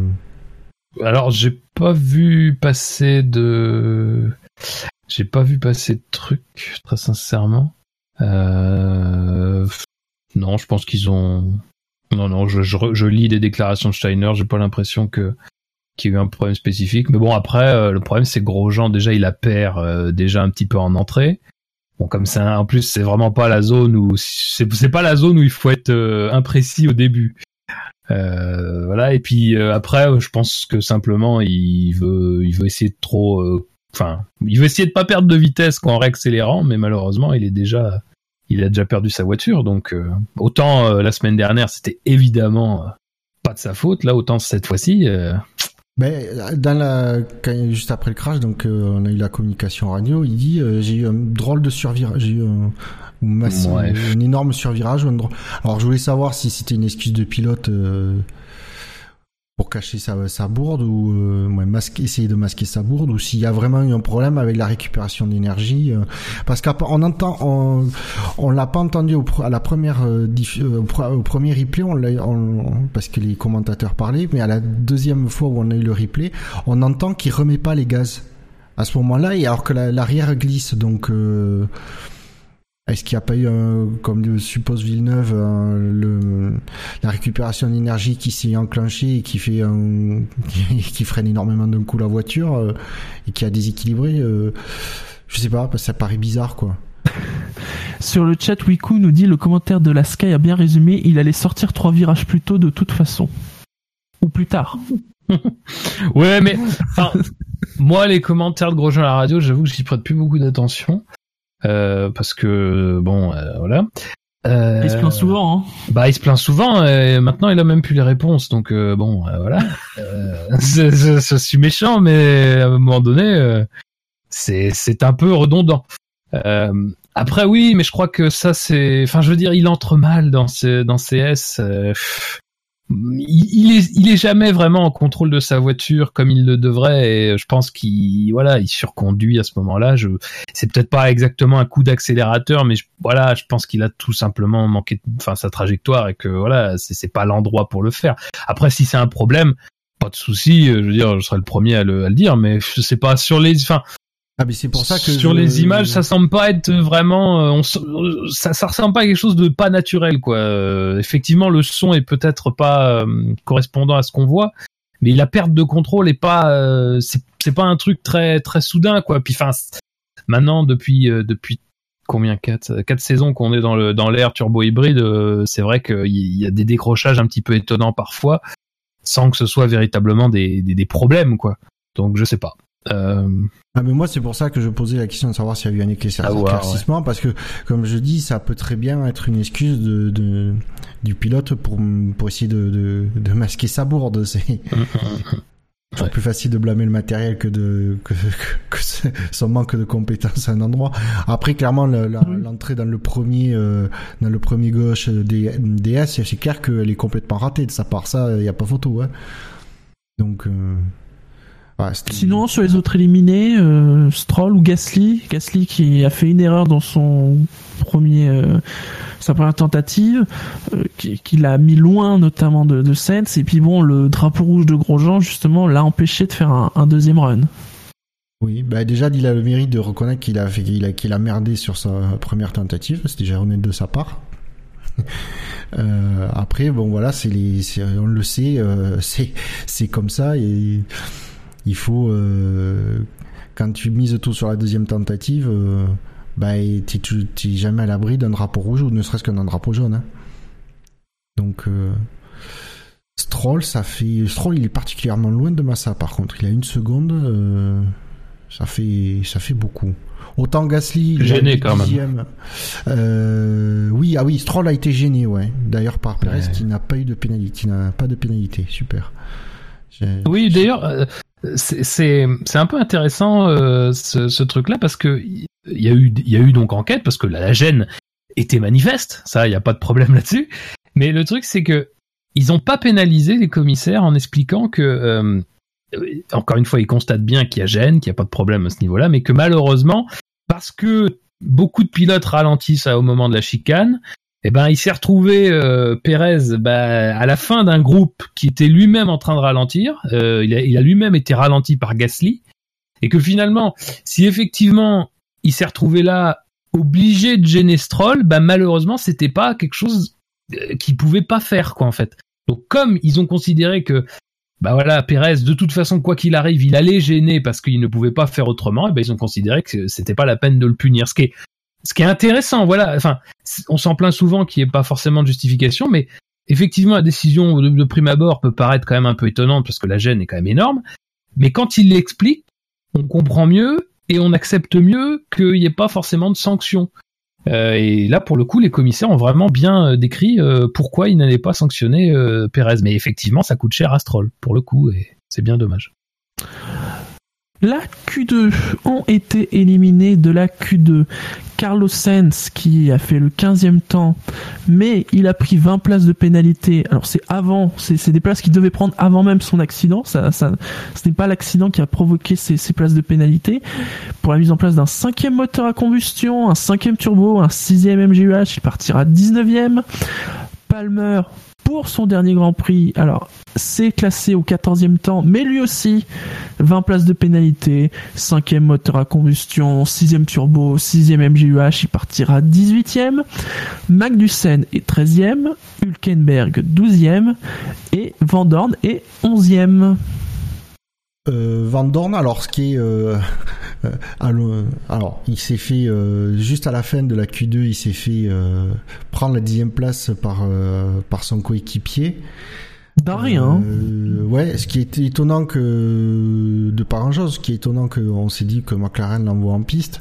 [SPEAKER 4] Alors, j'ai pas vu passer de, j'ai pas vu passer de trucs, très sincèrement. Euh... Non, je pense qu'ils ont. Non, non, je, je, lis des déclarations de Steiner, j'ai pas l'impression que qu'il y a eu un problème spécifique. Mais bon, après, euh, le problème c'est que Grosjean déjà il a perd euh, déjà un petit peu en entrée. Bon, comme ça, en plus, c'est vraiment pas la zone où c'est pas la zone où il faut être imprécis au début. Euh, voilà. Et puis euh, après, euh, je pense que simplement il veut, il veut essayer de trop, enfin, il veut essayer de pas perdre de vitesse en réaccélérant, mais malheureusement, il est déjà, il a déjà perdu sa voiture. Donc autant la semaine dernière, c'était évidemment pas de sa faute. Là, autant cette fois-ci.
[SPEAKER 3] Mais dans la, juste après le crash, donc on a eu la communication radio. Il dit j'ai eu un drôle de survirage, j'ai eu un, un énorme survirage. Un drôle... Alors je voulais savoir si c'était une excuse de pilote pour cacher sa, sa bourde ou euh, masquer, essayer de masquer sa bourde ou s'il y a vraiment eu un problème avec la récupération d'énergie euh, parce qu'on entend on, on l'a pas entendu au, à la première euh, euh, au, premier replay on, on, parce que les commentateurs parlaient mais à la deuxième fois où on a eu le replay on entend qu'il remet pas les gaz à ce moment-là et alors que l'arrière glisse. Donc est-ce qu'il n'y a pas eu, comme le suppose Villeneuve, le, la récupération d'énergie qui s'est enclenchée et qui fait un, *laughs* qui freine énormément d'un coup la voiture euh, et qui a déséquilibré euh, Je sais pas, ça paraît bizarre quoi. *laughs*
[SPEAKER 2] Sur le chat, Wiku nous dit le commentaire de la Sky a bien résumé. Il allait sortir trois virages plus tôt de toute façon, ou plus tard. *laughs*
[SPEAKER 4] ouais, mais moi, les commentaires de Grosjean à la radio, j'avoue que j'y prête plus beaucoup d'attention. Euh, parce que bon, euh, voilà.
[SPEAKER 2] Euh, il se plaint souvent. Hein.
[SPEAKER 4] Bah, il se plaint souvent. Et maintenant, il a même plus les réponses. Donc bon, voilà. *laughs* *laughs* je, je, suis méchant, mais à un moment donné, c'est c'est un peu redondant. après, oui, mais je crois que ça, c'est. Enfin, je veux dire, il entre mal dans ces dans CS il, est, il est jamais vraiment en contrôle de sa voiture comme il le devrait et je pense qu'il voilà il surconduit à ce moment-là. Je c'est peut-être pas exactement un coup d'accélérateur, mais je, voilà je pense qu'il a tout simplement manqué enfin sa trajectoire et que voilà c'est c'est pas l'endroit pour le faire. Après si c'est un problème, pas de souci, je veux dire je serai le premier à le, à le dire, mais sais pas sur les enfin
[SPEAKER 3] ah mais c'est pour ça que
[SPEAKER 4] sur les images, ça semble pas être vraiment, euh, on, ça, ça ressemble pas à quelque chose de pas naturel quoi. Euh, effectivement, le son est peut-être pas euh, correspondant à ce qu'on voit, mais la perte de contrôle est pas, c'est pas un truc très très soudain quoi. Puis enfin, maintenant depuis depuis combien quatre quatre saisons qu'on est dans le dans l'ère turbo hybride, c'est vrai qu'il y a des décrochages un petit peu étonnants parfois, sans que ce soit véritablement des des, des problèmes quoi. Donc je sais pas.
[SPEAKER 3] Euh... Ah mais moi c'est pour ça que je posais la question de savoir s'il y a eu un éclaircissement parce que comme je dis ça peut très bien être une excuse de, de du pilote pour pour essayer de de, de masquer sa bourde c'est *laughs* plus facile de blâmer le matériel que de que, que, son manque de compétences à un endroit. Après, clairement, l'entrée dans le premier euh, dans le premier gauche des DS, c'est clair qu'elle est complètement ratée de sa part. Ça, il n'y a pas photo. Hein. Donc. Euh...
[SPEAKER 2] Sinon, sur les autres éliminés, euh, Stroll ou Gasly, Gasly qui a fait une erreur dans son premier, euh, sa première tentative, euh, qui, l'a mis loin notamment de, de Sainz, et puis bon, le drapeau rouge de Grosjean justement l'a empêché de faire un, deuxième run.
[SPEAKER 3] Oui, bah déjà il a le mérite de reconnaître qu'il a fait, qu'il a, qu'il a merdé sur sa première tentative, c'est déjà honnête de sa part. *laughs* après, bon voilà, c'est les, on le sait, *laughs* c'est c'est comme ça. Et il faut euh, quand tu mises tout sur la deuxième tentative, euh, bah tu n'es jamais à l'abri d'un drapeau rouge ou ne serait-ce qu'un drapeau jaune. Hein. Donc euh, Stroll, ça fait Stroll, il est particulièrement loin de Massa. Par contre, il a une seconde, ça fait ça fait beaucoup. Autant Gasly,
[SPEAKER 4] gêné quand même.
[SPEAKER 3] Oui, ah oui, Stroll a été gêné, ouais. D'ailleurs par Perez qui n'a pas eu de pénalité, qui n'a pas de pénalité. Super.
[SPEAKER 4] Oui, d'ailleurs, c'est un peu intéressant euh, ce, truc-là parce que il y a eu il y a eu donc enquête parce que la, gêne était manifeste, ça il y a pas de problème là-dessus. Mais le truc c'est que ils ont pas pénalisé les commissaires en expliquant que euh, encore une fois ils constatent bien qu'il y a gêne, qu'il y a pas de problème à ce niveau-là, mais que malheureusement parce que beaucoup de pilotes ralentissent au moment de la chicane, eh ben il s'est retrouvé euh, Pérez bah, à la fin d'un groupe qui était lui-même en train de ralentir. Euh, il a, il a lui-même été ralenti par Gasly et que finalement, si effectivement il s'est retrouvé là obligé de gêner Stroll, bah malheureusement c'était pas quelque chose euh, qu'il pouvait pas faire quoi en fait. Donc comme ils ont considéré que bah voilà Pérez de toute façon quoi qu'il arrive il allait gêner parce qu'il ne pouvait pas faire autrement, et ben ils ont considéré que c'était pas la peine de le punir. Ce qui est ce qui est intéressant, voilà. Enfin, on s'en plaint souvent qu'il n'y ait pas forcément de justification, mais effectivement, la décision de, prime abord peut paraître quand même un peu étonnante parce que la gêne est quand même énorme. Mais quand il l'explique, on comprend mieux et on accepte mieux qu'il n'y ait pas forcément de sanction. Euh, et là, pour le coup, les commissaires ont vraiment bien euh, décrit euh, pourquoi ils n'allaient pas sanctionner euh, Perez. Mais effectivement, ça coûte cher à Stroll, pour le coup, et c'est bien dommage.
[SPEAKER 2] La Q2 ont été éliminés de la Q2. Carlos Sainz qui a fait le 15e temps, mais il a pris 20 places de pénalité. Alors c'est avant, c'est des places qu'il devait prendre avant même son accident. Ça, ça, ce n'est pas l'accident qui a provoqué ces, ces places de pénalité. Pour la mise en place d'un cinquième moteur à combustion, un cinquième turbo, un sixième MGUH, il partira 19e. Palmer pour son dernier Grand Prix. Alors, c'est classé au 14e temps, mais lui aussi, 20 places de pénalité, 5e moteur à combustion, 6e turbo, 6e MGUH, il partira 18e. Magnussen est 13e, Hülkenberg 12e, et Van Dorn est 11e.
[SPEAKER 3] Euh, Van Dorn, alors ce qui est, euh, *laughs* euh, alors il s'est fait euh, juste à la fin de la Q2, il s'est fait euh, prendre la dixième place par euh, par son coéquipier.
[SPEAKER 2] D'un rien.
[SPEAKER 3] Euh, ouais, ce qui est étonnant que de par un chose, ce qui est étonnant qu'on s'est dit que McLaren l'envoie en piste.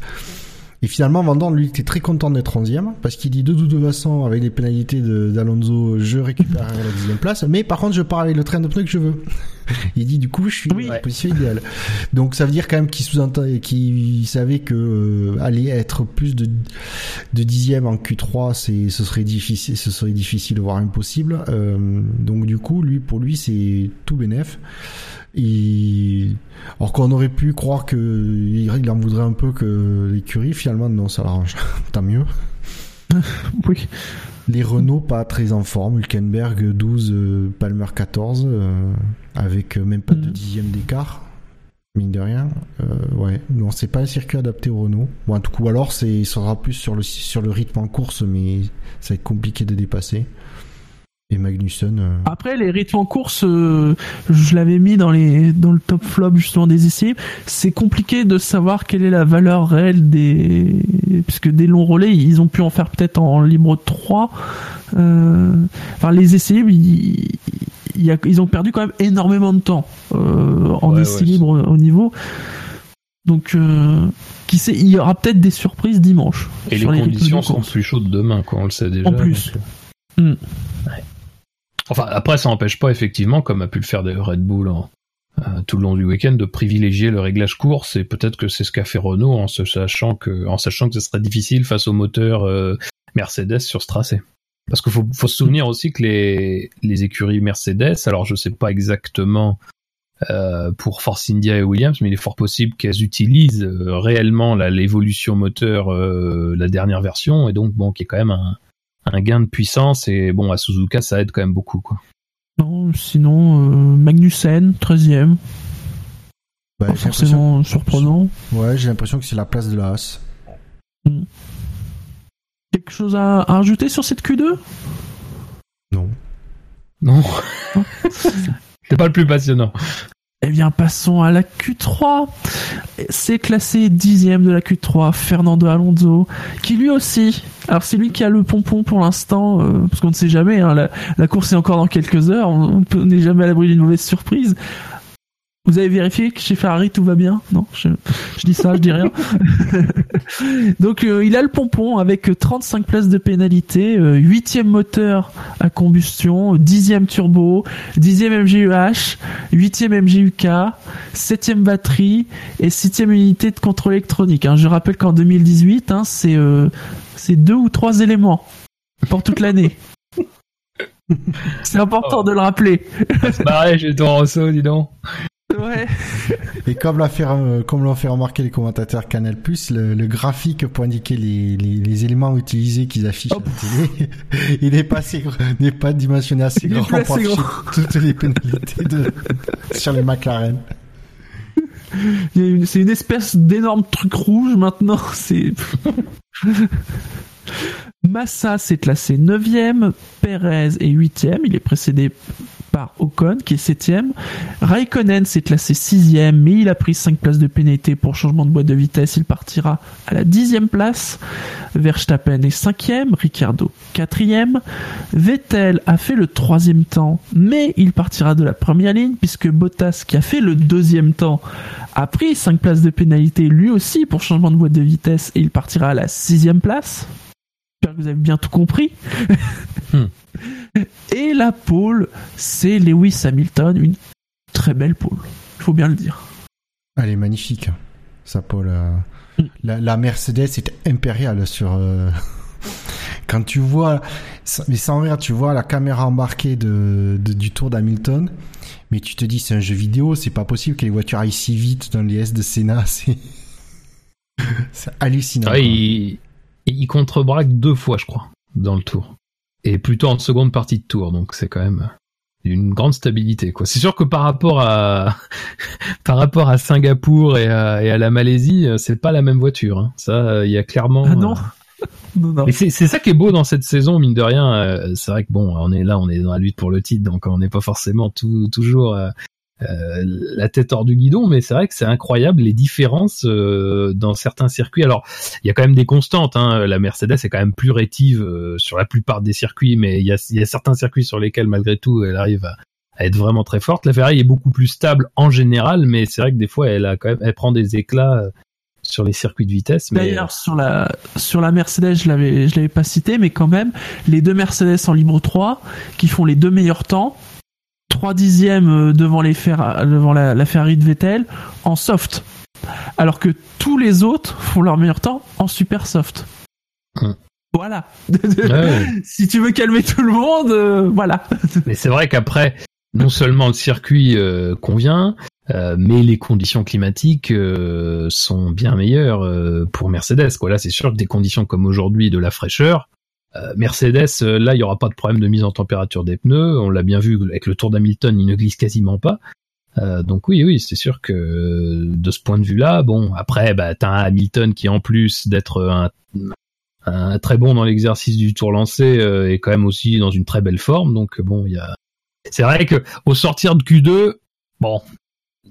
[SPEAKER 3] Et finalement, Van Dorn, lui, était très content d'être 11e, parce qu'il dit de toute façon, avec les pénalités d'Alonso, je récupérerai la dixième place, mais par contre, je pars avec le train de pneus que je veux. *laughs* Il dit, du coup, je suis
[SPEAKER 2] Oui.
[SPEAKER 3] en position idéale. Donc, ça veut dire quand même qu'il sous-entend, qu'il savait que euh, aller être plus de, de dixième en Q3, c'est, ce serait difficile, ce serait difficile, voire impossible. Euh, donc, du coup, lui, pour lui, c'est tout bénef. Et alors qu'on aurait pu croire que il il en voudrait un peu que l'écurie, finalement non, ça l'arrange. *laughs* Tant mieux. *laughs*
[SPEAKER 2] Oui.
[SPEAKER 3] Les Renault pas très en forme, Hülkenberg 12, euh, Palmer 14, euh, avec euh, même pas de
[SPEAKER 2] Mm.
[SPEAKER 3] dixième d'écart. Mine de rien, euh, ouais, non, c'est pas un circuit adapté au Renault. Bon, en tout cas, alors c'est, il sera plus sur le sur le rythme en course, mais ça va être compliqué de dépasser. Et Magnussen, euh,
[SPEAKER 2] Après, les rythmes en course, euh, je l'avais mis dans les dans le top flop justement des essais. C'est compliqué de savoir quelle est la valeur réelle des puisque des longs relais, ils ont pu en faire peut-être en libre 3. Euh... Enfin, les essais, ils, ils ont perdu quand même énormément de temps euh, en
[SPEAKER 4] Ouais,
[SPEAKER 2] essais
[SPEAKER 4] ouais.
[SPEAKER 2] libres au niveau. Donc, euh, qui sait, il y aura peut-être des surprises dimanche.
[SPEAKER 4] Et les conditions sont plus chaudes demain, quoi, on le sait déjà.
[SPEAKER 2] En plus.
[SPEAKER 4] donc, euh,
[SPEAKER 2] Mm.
[SPEAKER 4] Enfin, après, ça n'empêche pas, effectivement, comme a pu le faire Red Bull euh, tout le long du week-end, de privilégier le réglage course. Et peut-être que c'est ce qu'a fait Renault en sachant que, en sachant ce serait difficile face au moteur euh, Mercedes sur ce tracé. Parce qu'il faut, se souvenir aussi que les, écuries Mercedes, alors je sais pas exactement euh, pour Force India et Williams, mais il est fort possible qu'elles utilisent réellement l'évolution moteur, la dernière version, et donc bon, qui est quand même un, un gain de puissance. Et bon, à Suzuka, ça aide quand même beaucoup, quoi.
[SPEAKER 2] Non, sinon, euh, Magnussen, 13ème.
[SPEAKER 3] bah,
[SPEAKER 2] Pas forcément surprenant.
[SPEAKER 3] Ouais, j'ai l'impression que c'est la place de la Haas.
[SPEAKER 2] Quelque chose à, à rajouter sur cette Q2
[SPEAKER 3] Non.
[SPEAKER 4] Non, *laughs* c'est pas le plus passionnant.
[SPEAKER 2] Eh bien, passons à la Q3. C'est classé dixième de la Q3, Fernando Alonso, qui lui aussi, alors c'est lui qui a le pompon pour l'instant, euh, parce qu'on ne sait jamais, hein, la, la course est encore dans quelques heures, on n'est jamais à l'abri d'une mauvaise surprise. Vous avez vérifié que chez Ferrari tout va bien? Non, je, je dis ça, je dis rien. *laughs* Donc euh, il a le pompon avec 35 places de pénalité, euh, huitième moteur à combustion, dixième turbo, dixième MGUH, huitième MGUK, septième batterie et septième unité de contrôle électronique. hein. Je rappelle qu'en 2018, hein, c'est euh, c'est deux ou trois éléments pour toute l'année. *laughs* C'est important de le rappeler.
[SPEAKER 4] C'est pareil, j'ai ton Rosso, dis donc.
[SPEAKER 2] Ouais. *laughs*
[SPEAKER 3] Et comme fait, euh, l'ont fait remarquer les commentateurs Canal+, le, le graphique pour indiquer les, les, les éléments utilisés qu'ils affichent
[SPEAKER 2] Hop.
[SPEAKER 3] à la télé, *laughs* il n'est pas assez, gr- n'est pas dimensionné assez
[SPEAKER 2] Il
[SPEAKER 3] grand pour
[SPEAKER 2] assez
[SPEAKER 3] afficher *laughs* toutes les pénalités de, sur les McLaren.
[SPEAKER 2] C'est une espèce d'énorme truc rouge maintenant. C'est. Massa s'est classé 9ème, Perez est 8ème, il est précédé par Ocon qui est 7ème. Raikkonen s'est classé 6ème, mais il a pris 5 places de pénalité pour changement de boîte de vitesse, il partira à la 10ème place. Verstappen est 5ème, Ricciardo 4ème. Vettel a fait le 3ème temps, mais il partira de la première ligne puisque Bottas qui a fait le deuxième temps a pris 5 places de pénalité lui aussi pour changement de boîte de vitesse et il partira à la 6ème place. J'espère que vous avez bien tout compris. *laughs*
[SPEAKER 4] Hmm.
[SPEAKER 2] Et la pole, c'est Lewis Hamilton, une très belle pole. Il faut bien le dire.
[SPEAKER 3] Elle est magnifique, sa Paul. euh,
[SPEAKER 2] Mm.
[SPEAKER 3] La, la Mercedes est impériale sur. euh, *laughs* Quand tu vois, mais sans rire, tu vois la caméra embarquée de, de- du Tour d'Hamilton, mais tu te dis c'est un jeu vidéo, c'est pas possible que les voitures aillent si vite dans les S de Senna, *laughs* c'est c'est hallucinant.
[SPEAKER 4] Ah. Il, il contrebraque deux fois, je crois, dans le tour. Et plutôt en seconde partie de tour, donc c'est quand même une grande stabilité, quoi. C'est sûr que par rapport à, *laughs* par rapport à Singapour et à, et à la Malaisie, euh, c'est pas la même voiture, hein. Ça, euh, il y a clairement.
[SPEAKER 2] Ah non.
[SPEAKER 4] euh, *laughs*
[SPEAKER 2] Non, non.
[SPEAKER 4] C'est c'est ça qui est beau dans cette saison, mine de rien. euh, c'est vrai que bon, on est là, on est dans la lutte pour le titre, donc on n'est pas forcément tout, toujours euh, euh, la tête hors du guidon, mais c'est vrai que c'est incroyable les différences euh, dans certains circuits. Alors, il y a quand même des constantes. Hein. La Mercedes est quand même plus rétive euh, sur la plupart des circuits, mais il y a, y a certains circuits sur lesquels, malgré tout, elle arrive à, à être vraiment très forte. La Ferrari est beaucoup plus stable en général, mais c'est vrai que des fois, elle a quand même, elle prend des éclats euh, sur les circuits de vitesse. Mais
[SPEAKER 2] D'ailleurs, sur la, sur la Mercedes, je l'avais, je l'avais pas cité, mais quand même, les deux Mercedes en libre 3, qui font les deux meilleurs temps, 3 dixièmes euh, devant les Fer- devant la, la Ferrari de Vettel, en soft. Alors que tous les autres font leur meilleur temps en super soft.
[SPEAKER 4] Hum.
[SPEAKER 2] Voilà.
[SPEAKER 4] Ouais. *laughs*
[SPEAKER 2] si tu veux calmer tout le monde, euh, voilà. *laughs*
[SPEAKER 4] Mais c'est vrai qu'après, non seulement le circuit euh, convient, euh, mais les conditions climatiques euh, sont bien meilleures euh, pour Mercedes. Quoi. Là, c'est sûr que des conditions comme aujourd'hui, de la fraîcheur, euh, Mercedes, euh, là, il n'y aura pas de problème de mise en température des pneus. On l'a bien vu avec le Tour d'Hamilton, il ne glisse quasiment pas. Euh, donc oui, oui, c'est sûr que euh, de ce point de vue-là, bon, après, bah, t'as un Hamilton qui, en plus d'être un, un très bon dans l'exercice du tour lancé, euh, est quand même aussi dans une très belle forme. Donc bon, il y a, c'est vrai que au sortir de Q2, bon,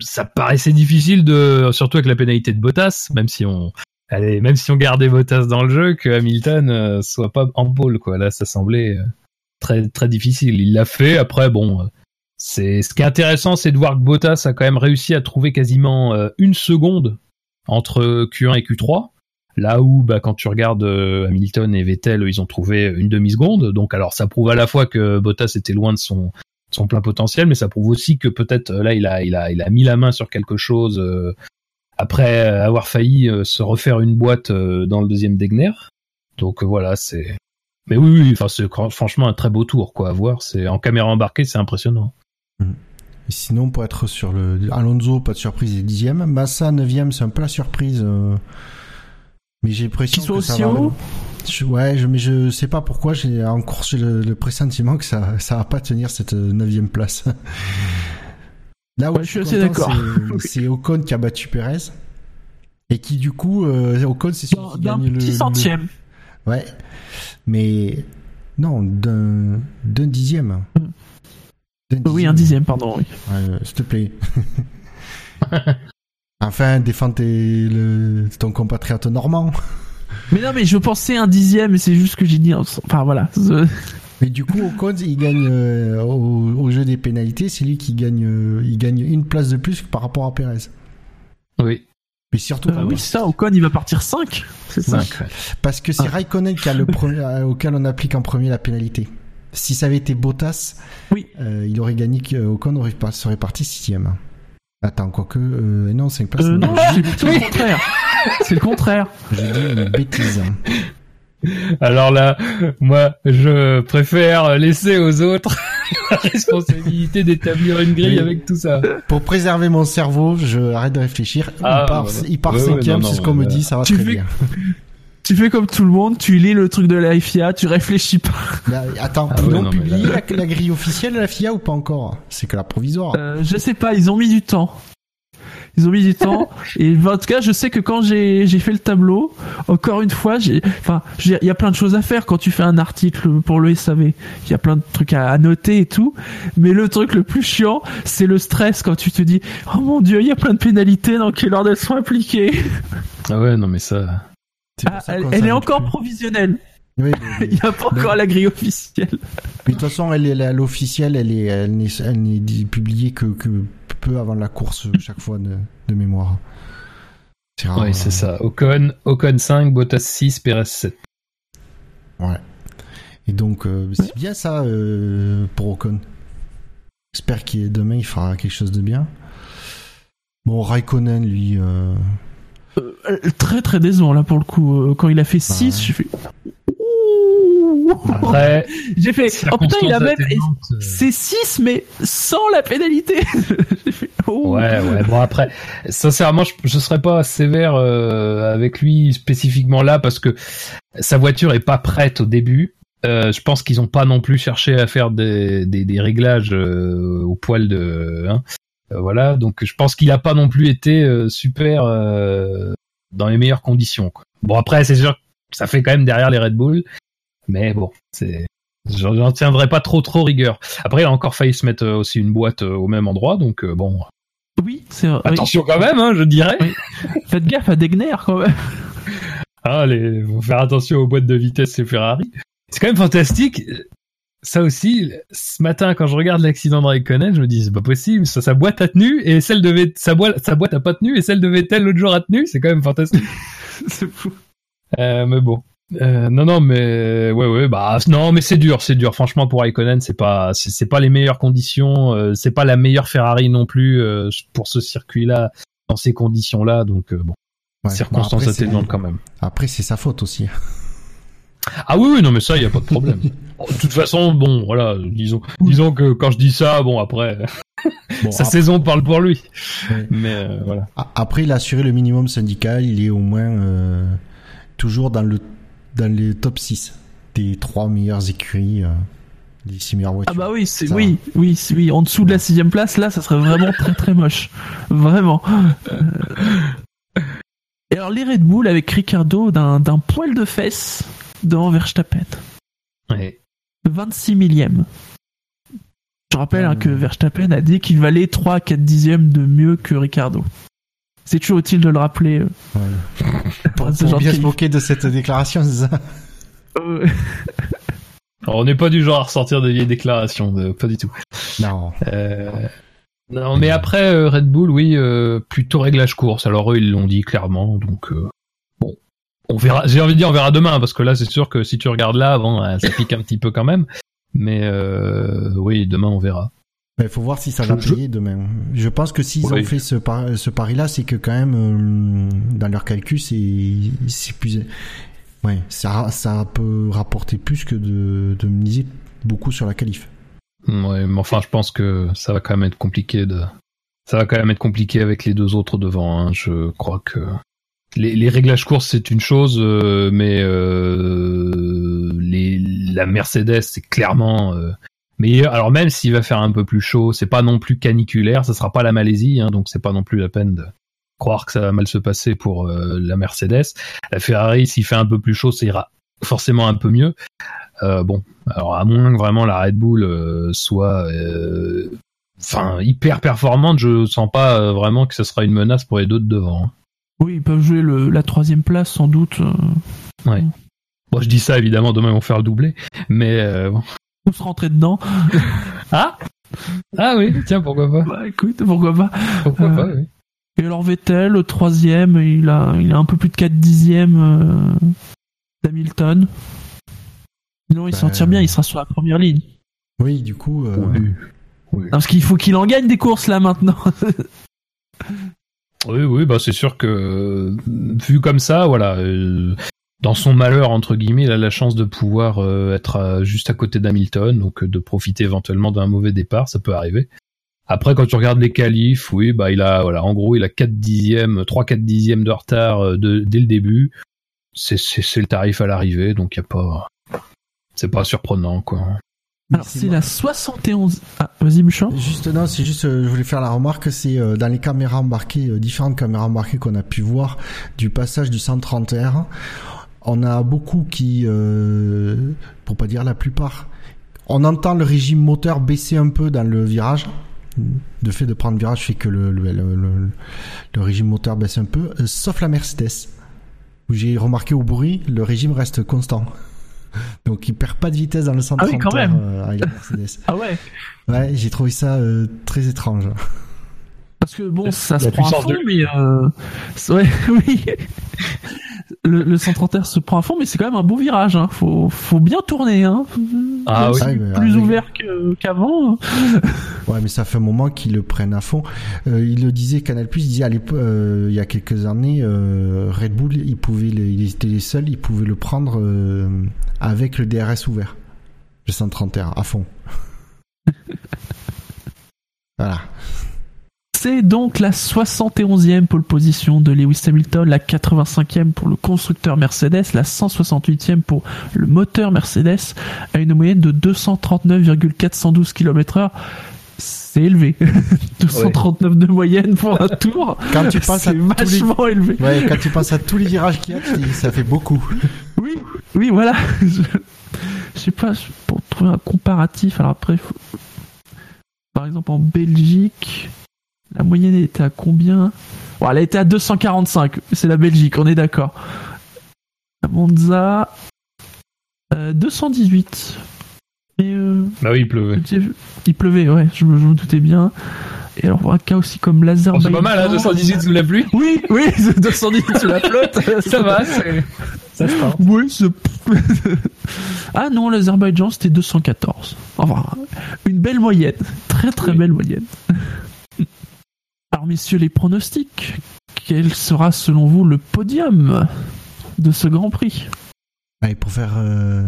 [SPEAKER 4] ça paraissait difficile de, surtout avec la pénalité de Bottas, même si on, allez, même si on gardait Bottas dans le jeu, que Hamilton euh, soit pas en pole, quoi. Là, ça semblait euh, très très difficile. Il l'a fait. Après, bon, euh, c'est ce qui est intéressant, c'est de voir que Bottas a quand même réussi à trouver quasiment une seconde entre Q1 et Q3. Là où, bah, quand tu regardes Hamilton et Vettel, ils ont trouvé une demi-seconde. Donc, alors, ça prouve à la fois que Bottas était loin de son, son plein potentiel, mais ça prouve aussi que peut-être là, il a, il a, il a mis la main sur quelque chose après avoir failli euh, se refaire une boîte euh, dans le deuxième Degner. Donc euh, voilà, c'est. Mais oui, oui, enfin, c'est franchement un très beau tour, quoi, à voir. C'est en caméra embarquée, c'est impressionnant.
[SPEAKER 3] Et sinon, pour être sur le Alonso, pas de surprise, il est dixième. Massa, neuvième, c'est un peu la surprise. euh, Mais j'ai l'impression
[SPEAKER 2] Qu'il soit
[SPEAKER 3] que ça
[SPEAKER 2] aussi
[SPEAKER 3] va.
[SPEAKER 2] haut
[SPEAKER 3] Je- ouais, je, mais je sais pas pourquoi. J'ai en course j'ai le, le pressentiment que ça, ça va pas tenir cette euh, neuvième place. *laughs* Là où
[SPEAKER 2] Ouais, je suis assez d'accord. *laughs*
[SPEAKER 3] c'est- Ocon qui a battu Perez. Et qui, du coup, euh, Ocon, c'est celui
[SPEAKER 2] D'un
[SPEAKER 3] qui
[SPEAKER 2] d'un
[SPEAKER 3] gagne le.
[SPEAKER 2] petit
[SPEAKER 3] le-
[SPEAKER 2] centième.
[SPEAKER 3] Ouais. Mais, non, d'un, d'un dixième. D'un
[SPEAKER 2] Oui, un dixième, pardon. Oui.
[SPEAKER 3] Ouais, s'il te plaît. *laughs* enfin, défends tes, le, ton compatriote normand.
[SPEAKER 2] Mais non, mais je pensais un dixième, et c'est juste que j'ai dit. Enfin voilà. *laughs*
[SPEAKER 3] Mais du coup, Ocon, il gagne euh, au, au jeu des pénalités, c'est lui qui gagne, euh, il gagne une place de plus que par rapport à Perez.
[SPEAKER 4] Oui.
[SPEAKER 3] Mais surtout,
[SPEAKER 2] Euh, oui, ça. Ocon, il va partir 5 C'est ça.
[SPEAKER 4] Cinq, ouais.
[SPEAKER 3] parce que c'est Raikkonen qui a le premier, euh, auquel on applique en premier la pénalité. Si ça avait été Bottas,
[SPEAKER 2] Oui.
[SPEAKER 3] euh, il aurait gagné, que Ocon aurait pas, serait parti sixième. Attends, quoique, euh, non, 5 places.
[SPEAKER 2] Euh, non, c'est c'est le *laughs* contraire. C'est le contraire.
[SPEAKER 3] j'ai dit une bêtise. *laughs*
[SPEAKER 4] Alors là, moi, je préfère laisser aux autres *laughs* la responsabilité d'établir une grille
[SPEAKER 3] Oui.
[SPEAKER 4] avec tout ça.
[SPEAKER 3] Pour préserver mon cerveau, je arrête de réfléchir.
[SPEAKER 4] Ah,
[SPEAKER 3] il part,
[SPEAKER 4] voilà.
[SPEAKER 3] il part
[SPEAKER 4] Ouais, ouais,
[SPEAKER 3] cinquième, c'est ce qu'on me
[SPEAKER 4] voilà.
[SPEAKER 3] dit, ça va
[SPEAKER 2] Tu
[SPEAKER 3] très
[SPEAKER 2] fais-
[SPEAKER 3] bien. *laughs*
[SPEAKER 2] Tu fais comme tout le monde, tu lis le truc de la FIA, tu réfléchis pas.
[SPEAKER 3] Là, attends,
[SPEAKER 4] Ah
[SPEAKER 3] ils
[SPEAKER 4] ouais,
[SPEAKER 3] ont
[SPEAKER 4] non, mais
[SPEAKER 3] publié
[SPEAKER 4] là-
[SPEAKER 3] la, la grille officielle de la FIA ou pas encore? C'est que la provisoire.
[SPEAKER 2] Euh, je sais pas, ils ont mis du temps. Ils ont mis du temps. *laughs* Et en tout cas, je sais que quand j'ai j'ai fait le tableau, encore une fois, j'ai, enfin, j'ai- il y a plein de choses à faire quand tu fais un article pour le SAV. Il y a plein de trucs à, à noter et tout. Mais le truc le plus chiant, c'est le stress quand tu te dis, oh mon dieu, il y a plein de pénalités, dans quelle ordre elles sont appliquées.
[SPEAKER 4] Ah ouais, non mais ça.
[SPEAKER 2] Ah, elle, est encore
[SPEAKER 3] plus.
[SPEAKER 2] provisionnelle.
[SPEAKER 3] Oui, *laughs* mais-
[SPEAKER 2] Il n'y a pas encore la grille officielle.
[SPEAKER 3] mais de toute façon, elle est là, l'officielle, elle est, elle n'est, elle n'est dit- publiée que, que peu avant la course chaque fois de, de mémoire. C'est rare.
[SPEAKER 4] Oui, c'est ça. Ocon, Ocon 5, Bottas 6, Perez 7.
[SPEAKER 3] Ouais. Et donc, euh, c'est bien ça euh, pour Ocon. J'espère qu'il demain il fera quelque chose de bien. Bon, Raikkonen, lui. euh,
[SPEAKER 2] Euh, très très décevant là pour le coup. Quand il a fait 6,
[SPEAKER 3] ouais.
[SPEAKER 2] j'ai fait.
[SPEAKER 4] Après, *laughs*
[SPEAKER 2] J'ai fait. Oh putain, il a même.
[SPEAKER 4] euh,
[SPEAKER 2] C'est 6, mais sans la pénalité. *laughs* Fait. Oh.
[SPEAKER 4] Ouais, ouais. Bon après, sincèrement, je, je serais pas sévère euh, avec lui spécifiquement là parce que sa voiture est pas prête au début. Euh, je pense qu'ils ont pas non plus cherché à faire des, des, des réglages euh, au poil de. Hein. Euh, voilà, donc je pense qu'il a pas non plus été euh, super euh, dans les meilleures conditions. Quoi. Bon après, c'est sûr, que ça fait quand même derrière les Red Bull, mais bon, c'est. J'en tiendrai pas trop trop rigueur. Après, il a encore failli se mettre euh, aussi une boîte euh, au même endroit, donc euh, bon,
[SPEAKER 2] Oui, c'est vrai. Oui.
[SPEAKER 4] Attention quand même, hein, je dirais.
[SPEAKER 2] Oui. Faites gaffe à Degner quand même.
[SPEAKER 4] Ah, les, faut faire attention aux boîtes de vitesse et Ferrari. C'est quand même fantastique. Ça aussi, ce matin, quand je regarde l'accident de Raikkonen, je me dis, c'est pas possible, ça, sa boîte a tenu et celle de sa, boîte, sa boîte a pas tenu et celle de Vettel l'autre jour a tenu, c'est quand même fantastique. *laughs*
[SPEAKER 2] c'est fou.
[SPEAKER 4] Euh, mais bon. Euh, non, non, mais ouais, ouais, bah non, mais c'est dur, c'est dur. Franchement, pour Raikkonen, c'est pas, c'est pas les meilleures conditions. euh, c'est pas la meilleure Ferrari non plus euh, pour ce circuit-là, dans ces conditions-là. Donc euh, bon,
[SPEAKER 3] ouais.
[SPEAKER 4] circonstances
[SPEAKER 3] c'est-
[SPEAKER 4] atténuantes quand même.
[SPEAKER 3] Après, c'est sa faute aussi.
[SPEAKER 4] Ah oui, oui, non, mais ça, il y a pas de problème. *laughs* De toute façon, bon, voilà, disons, disons que quand je dis ça, bon, après, *laughs*
[SPEAKER 3] Bon, *laughs*
[SPEAKER 4] sa saison parle pour lui.
[SPEAKER 3] Ouais.
[SPEAKER 4] Mais voilà.
[SPEAKER 3] après, il a assuré le minimum syndical. Il est au moins toujours dans le dans les top 6 des trois meilleures écuries, euh, des six meilleures voitures.
[SPEAKER 2] Ah bah oui, c'est oui, oui, c'est- oui. En dessous de la sixième place, là, ça serait vraiment très très moche, vraiment. Euh, Et alors les Red Bull avec Ricardo d'un d'un poil de fesse devant Verstappen,
[SPEAKER 4] Ouais.
[SPEAKER 2] 26 millième. Je rappelle hein,
[SPEAKER 3] Mmh.
[SPEAKER 2] que Verstappen a dit qu'il valait 3 à 4 dixièmes de mieux que Ricardo. C'est toujours utile de le rappeler. euh,
[SPEAKER 3] Ouais. *laughs*
[SPEAKER 2] pour
[SPEAKER 3] Pour, bien se moquer de cette déclaration, c'est ça?
[SPEAKER 2] Euh,
[SPEAKER 4] Alors, on n'est pas du genre à ressortir des vieilles déclarations, de- pas du tout.
[SPEAKER 3] Non.
[SPEAKER 4] Euh, non, mais après euh, Red Bull, oui, euh, plutôt réglage course. Alors eux, ils l'ont dit clairement, donc euh, bon, on verra. J'ai envie de dire, on verra demain, parce que là, c'est sûr que si tu regardes là, bon, euh, ça pique un petit peu quand même. Mais euh, oui, demain, on verra.
[SPEAKER 3] Il faut voir si ça va
[SPEAKER 4] Je-
[SPEAKER 3] payer demain. Je pense que s'ils
[SPEAKER 4] Oui.
[SPEAKER 3] ont fait ce, par- ce pari-là, c'est que quand même, euh, dans leur calcul, c'est c'est plus... Ouais, ça, ça peut rapporter plus que de, de miser beaucoup sur la qualif.
[SPEAKER 4] Ouais, mais enfin, je pense que ça va quand même être compliqué de. Ça va quand même être compliqué avec les deux autres devant. hein. Je crois que les, les réglages courses c'est une chose, euh, mais euh, les, la Mercedes c'est clairement euh, meilleur. Alors même s'il va faire un peu plus chaud, c'est pas non plus caniculaire, ça sera pas la Malaisie, hein, donc c'est pas non plus la peine de croire que ça va mal se passer pour euh, la Mercedes. La Ferrari, s'il fait un peu plus chaud, ça ira forcément un peu mieux. Euh, bon, alors à moins que vraiment la Red Bull euh, soit euh, enfin hyper performante, je sens pas euh, vraiment que ce sera une menace pour les deux de devant. hein.
[SPEAKER 2] oui, ils peuvent jouer le- la troisième place sans doute. euh,
[SPEAKER 4] Bon, je dis ça évidemment, demain ils vont faire le doublé, mais euh, bon.
[SPEAKER 2] Ou se rentrer dedans. *laughs*
[SPEAKER 4] ah ah oui, tiens pourquoi pas,
[SPEAKER 2] Bah écoute, pourquoi pas.
[SPEAKER 4] pourquoi
[SPEAKER 2] Euh,
[SPEAKER 4] pas. Oui.
[SPEAKER 2] Et alors Vettel, le troisième, il a, il a un peu plus de 4 dixièmes euh, d'Hamilton. Sinon, il
[SPEAKER 3] Bah,
[SPEAKER 2] s'en tire bien, il sera sur la première ligne.
[SPEAKER 3] Oui, du coup... euh,
[SPEAKER 4] Oui. Oui.
[SPEAKER 2] Non, parce qu'il faut qu'il en gagne des courses là maintenant. *laughs*
[SPEAKER 4] oui, oui, bah c'est sûr que euh, vu comme ça, voilà. euh, dans son malheur entre guillemets, il a la chance de pouvoir euh, être euh, juste à côté d'Hamilton, donc euh, de profiter éventuellement d'un mauvais départ, ça peut arriver. Après, quand tu regardes les qualifs, oui, bah il a, voilà, en gros, il a 4 dixièmes, 3-4 dixièmes de retard euh, de, dès le début. C'est, c'est, c'est le tarif à l'arrivée, donc y a pas, c'est pas surprenant, quoi.
[SPEAKER 2] Alors c'est la 71. Ah, vas-y Bouchard.
[SPEAKER 3] Juste non, c'est juste, euh, je voulais faire la remarque, c'est euh, dans les caméras embarquées, euh, différentes caméras embarquées qu'on a pu voir du passage du 130 R, on a beaucoup qui, euh, pour pas dire la plupart, on entend le régime moteur baisser un peu dans le virage. Le fait de prendre le virage fait que le, le, le, le- le régime moteur baisse un peu, euh, sauf la Mercedes, où j'ai remarqué au bruit, le régime reste constant. *laughs* Donc il perd pas de vitesse dans le 130
[SPEAKER 2] Ah oui, quand
[SPEAKER 3] R
[SPEAKER 2] même.
[SPEAKER 3] euh, avec la Mercedes. *laughs*
[SPEAKER 2] Ah ouais.
[SPEAKER 3] Ouais, j'ai trouvé ça euh, très étrange.
[SPEAKER 2] Parce que bon, ça se prend à fond,
[SPEAKER 4] de
[SPEAKER 2] mais euh, *laughs* ouais, oui. Le, le 131 se prend à fond, mais c'est quand même un beau virage. Hein. Faut, faut bien tourner. Hein.
[SPEAKER 4] Ah oui.
[SPEAKER 3] Ah,
[SPEAKER 2] plus
[SPEAKER 3] avec-
[SPEAKER 2] ouvert qu'avant. *laughs*
[SPEAKER 3] Ouais, mais ça fait un moment qu'ils le prennent à fond. Euh, il le disait, Canal+, il disait, à l'époque, euh, il y a quelques années, euh, Red Bull, ils pouvaient, le- ils étaient les seuls, ils pouvaient le prendre euh, avec le DRS ouvert. Le 131, à fond. *laughs* voilà.
[SPEAKER 2] C'est donc la 71e pole position de Lewis Hamilton, la 85e pour le constructeur Mercedes, la 168e pour le moteur Mercedes, à une moyenne de 239,412 km/h. C'est élevé. *laughs* 239 de moyenne pour un tour.
[SPEAKER 3] Quand tu passes à
[SPEAKER 2] C'est
[SPEAKER 3] tous les...
[SPEAKER 2] vachement élevé.
[SPEAKER 3] Ouais, quand tu passes à tous les virages qu'il y a, ça fait beaucoup.
[SPEAKER 2] Oui, oui, voilà. *laughs* Je, je sais pas, pour trouver un comparatif, alors après, faut- par exemple en Belgique, la moyenne était à combien? Bon, elle a été à 245, c'est la Belgique, on est d'accord. À Monza, euh, 218. Et euh,
[SPEAKER 4] Bah oui, il pleuvait.
[SPEAKER 2] il pleuvait, ouais, je me, je me doutais bien. Et alors, pour un cas aussi comme
[SPEAKER 4] Bon,
[SPEAKER 2] l'Azerbaïdjan.
[SPEAKER 4] c'est pas mal, hein, 218 sous la pluie.
[SPEAKER 2] Oui, oui, *laughs* 218 sous la flotte. *laughs*
[SPEAKER 4] Ça va, c'est... Ça se.
[SPEAKER 2] Oui, c'est... *laughs* ah non, l'Azerbaïdjan, c'était 214. Enfin, une belle moyenne. Très très
[SPEAKER 4] Oui.
[SPEAKER 2] belle moyenne. Alors, messieurs, les pronostics. Quel sera, selon vous, le podium de ce Grand Prix?
[SPEAKER 3] Allez, pour faire... Euh...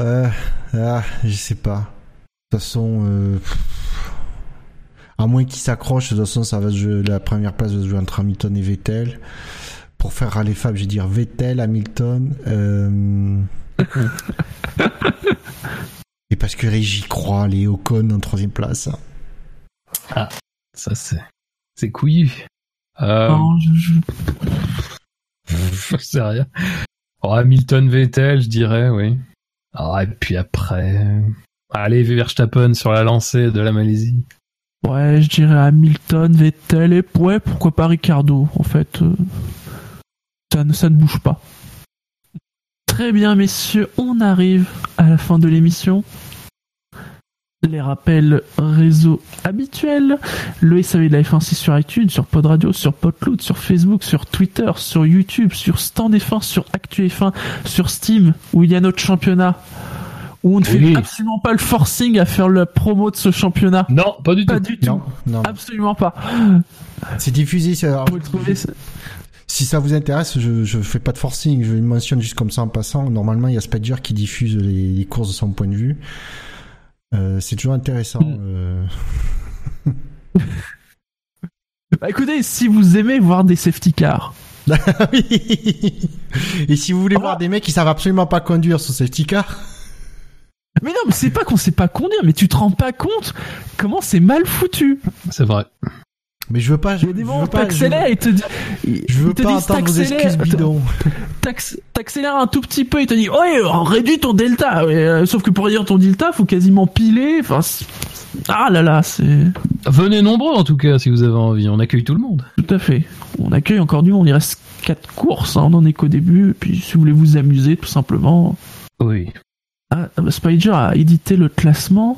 [SPEAKER 3] euh, ah, je sais pas. De toute façon... Euh... À moins qu'il s'accroche, de toute façon, ça va se jouer, la première place va se jouer entre Hamilton et Vettel. Pour faire râler Fab, je vais dire Vettel, Hamilton. Euh... *laughs* et parce que j'y crois, les Ocon en troisième place.
[SPEAKER 4] Ça, c'est... C'est couillu. Euh...
[SPEAKER 2] Non, je- je- *laughs*
[SPEAKER 4] Je sais rien. Oh, Hamilton Vettel, je dirais, oui. Ah, et puis après. Allez, Verstappen sur la lancée de la Malaisie.
[SPEAKER 2] Ouais, je dirais Hamilton, Vettel et ouais, pourquoi pas Ricardo. En fait, euh, ça, ne, ça ne bouge pas. Très bien, messieurs, on arrive à la fin de l'émission. Les rappels réseaux habituels. Le SAV de la F1 c'est sur iTunes, sur Pod Radio, sur Podloot, sur Facebook, sur Twitter, sur YouTube, sur Stand F1, sur Actu F1, sur Steam, où il y a notre championnat. Où on ne
[SPEAKER 4] Oui.
[SPEAKER 2] fait absolument pas le forcing à faire la promo de ce championnat.
[SPEAKER 4] Non, pas du
[SPEAKER 2] Pas
[SPEAKER 4] tout.
[SPEAKER 2] du tout.
[SPEAKER 3] Non, non.
[SPEAKER 2] Absolument pas.
[SPEAKER 3] C'est diffusé. c'est- alors,
[SPEAKER 2] Vous le trouvez
[SPEAKER 3] Si ça vous intéresse, je, je fais pas de forcing, je le mentionne juste comme ça en passant. Normalement, il y a Spider qui diffuse les, les courses de son point de vue. Euh, c'est toujours intéressant.
[SPEAKER 2] Mm.
[SPEAKER 3] euh. *laughs*
[SPEAKER 2] Bah écoutez, si vous aimez voir des safety cars, *laughs*
[SPEAKER 3] Oui. Et si vous voulez
[SPEAKER 2] Ah.
[SPEAKER 3] voir des mecs qui savent absolument pas conduire sur safety car,
[SPEAKER 2] mais non, mais c'est pas qu'on sait pas conduire, mais tu te rends pas compte comment c'est mal foutu.
[SPEAKER 4] C'est vrai.
[SPEAKER 3] Mais je veux pas.
[SPEAKER 2] Il
[SPEAKER 3] Je,
[SPEAKER 2] y a des moments où t'accélères et te dit,
[SPEAKER 3] je veux pas
[SPEAKER 2] disent
[SPEAKER 3] entendre vos
[SPEAKER 2] t'accélères,
[SPEAKER 3] excuses bidons.
[SPEAKER 2] t'acc- T'accélères un tout petit peu et te dit, ouais, réduis ton delta. Ouais, euh, sauf que pour réduire ton delta, faut quasiment piler. Enfin, ah là là, c'est
[SPEAKER 4] Venez nombreux, en tout cas, si vous avez envie. On accueille tout le monde.
[SPEAKER 2] tout à fait. On accueille encore du monde. Il reste quatre courses. hein, on en est qu'au début. Et puis, si vous voulez vous amuser, tout simplement.
[SPEAKER 4] Oui.
[SPEAKER 2] Ah, Spider a édité le classement.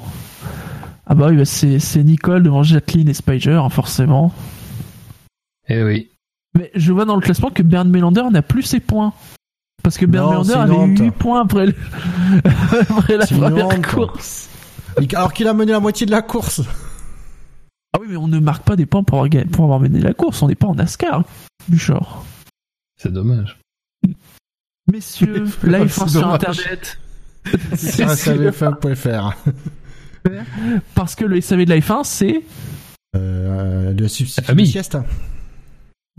[SPEAKER 2] Ah bah oui, bah, c'est c'est Nicole devant Jacqueline et Spider, hein, forcément.
[SPEAKER 4] Eh oui.
[SPEAKER 2] Mais je vois dans le classement que Bernd Melander n'a plus ses points. Parce que Bernd Melander
[SPEAKER 3] c'est
[SPEAKER 2] avait
[SPEAKER 3] honte.
[SPEAKER 2] 8 points après, le- *laughs* après la
[SPEAKER 3] C'est
[SPEAKER 2] première
[SPEAKER 3] honte.
[SPEAKER 2] course.
[SPEAKER 3] Alors qu'il a mené la moitié de la course.
[SPEAKER 2] Ah oui, mais on ne marque pas des points pour avoir, gagné- pour avoir mené la course. On n'est pas en NASCAR, Buchor.
[SPEAKER 4] C'est dommage.
[SPEAKER 2] Messieurs, *laughs* live
[SPEAKER 3] C'est
[SPEAKER 2] sur
[SPEAKER 3] dommage.
[SPEAKER 2] Internet.
[SPEAKER 3] Sur savf1.fr.
[SPEAKER 2] Parce que le SAV de la F1, c'est...
[SPEAKER 3] Euh, le substitut
[SPEAKER 4] famille.
[SPEAKER 3] de sieste.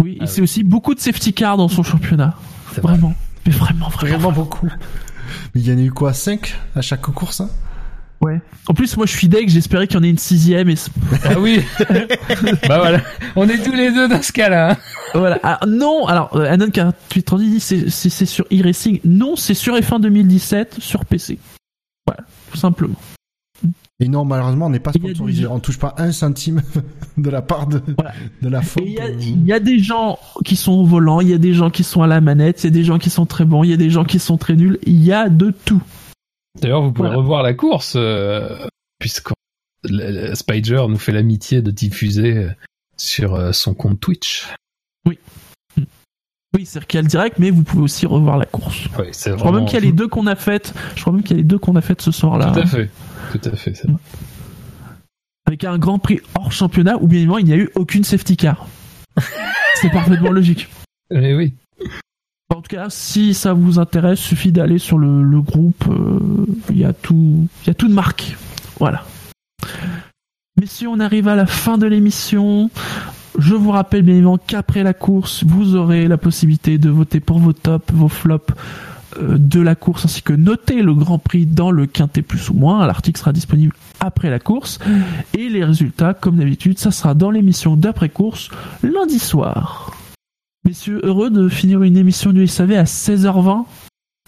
[SPEAKER 2] Oui,
[SPEAKER 4] Ah
[SPEAKER 2] c'est aussi beaucoup de safety cars dans son championnat.
[SPEAKER 4] Vrai.
[SPEAKER 2] Vraiment. Mais vraiment, vraiment.
[SPEAKER 3] Vraiment beaucoup. Mais il y en a eu quoi 5 à chaque course hein?
[SPEAKER 2] Ouais. En plus, moi, je suis deg, j'espérais qu'il y en ait une sixième et...
[SPEAKER 4] Ah oui *laughs* Bah voilà. On est tous les deux dans ce cas-là. hein.
[SPEAKER 2] Voilà. Ah, non, alors, euh, Anon 4830 dit c'est sur e-racing. Non, c'est sur F1 2017 sur PC. Voilà, tout simplement.
[SPEAKER 3] Et non, malheureusement, on n'est pas
[SPEAKER 2] des
[SPEAKER 3] sponsorisé.
[SPEAKER 2] gens-
[SPEAKER 3] On touche pas un centime *laughs* de la part de,
[SPEAKER 2] Voilà.
[SPEAKER 3] de la faute.
[SPEAKER 2] il y, a- il y a des gens qui sont au volant, il y a des gens qui sont à la manette, il y a des gens qui sont très bons, il y a des gens qui sont très nuls. Il y a de tout.
[SPEAKER 4] D'ailleurs, vous pouvez
[SPEAKER 2] Voilà.
[SPEAKER 4] revoir la course, euh, puisqu'on Spider nous fait l'amitié de diffuser sur euh, son compte Twitch.
[SPEAKER 2] Oui. Oui, c'est-à-dire qu'il y a le direct, mais vous pouvez aussi revoir la course.
[SPEAKER 4] Ouais, c'est
[SPEAKER 2] Je crois même qu'il y a les deux qu'on a faites. Je crois même qu'il y a les deux qu'on a faites ce soir-là.
[SPEAKER 4] Tout à fait. Tout à fait. c'est vrai.
[SPEAKER 2] Avec un grand prix hors championnat où bien évidemment il n'y a eu aucune safety car. *laughs* c'est parfaitement logique.
[SPEAKER 4] Eh oui.
[SPEAKER 2] En tout cas, si ça vous intéresse, suffit d'aller sur le, le groupe. euh, Il y a tout, il y a tout de marque. Voilà. Messieurs, on arrive à la fin de l'émission. Je vous rappelle bien évidemment qu'après la course, vous aurez la possibilité de voter pour vos tops, vos flops euh, de la course, ainsi que noter le Grand Prix dans le quintet plus ou moins. L'article sera disponible après la course. Et les résultats, comme d'habitude, ça sera dans l'émission d'après-course lundi soir. Messieurs, heureux de finir une émission du SAV à 16h20.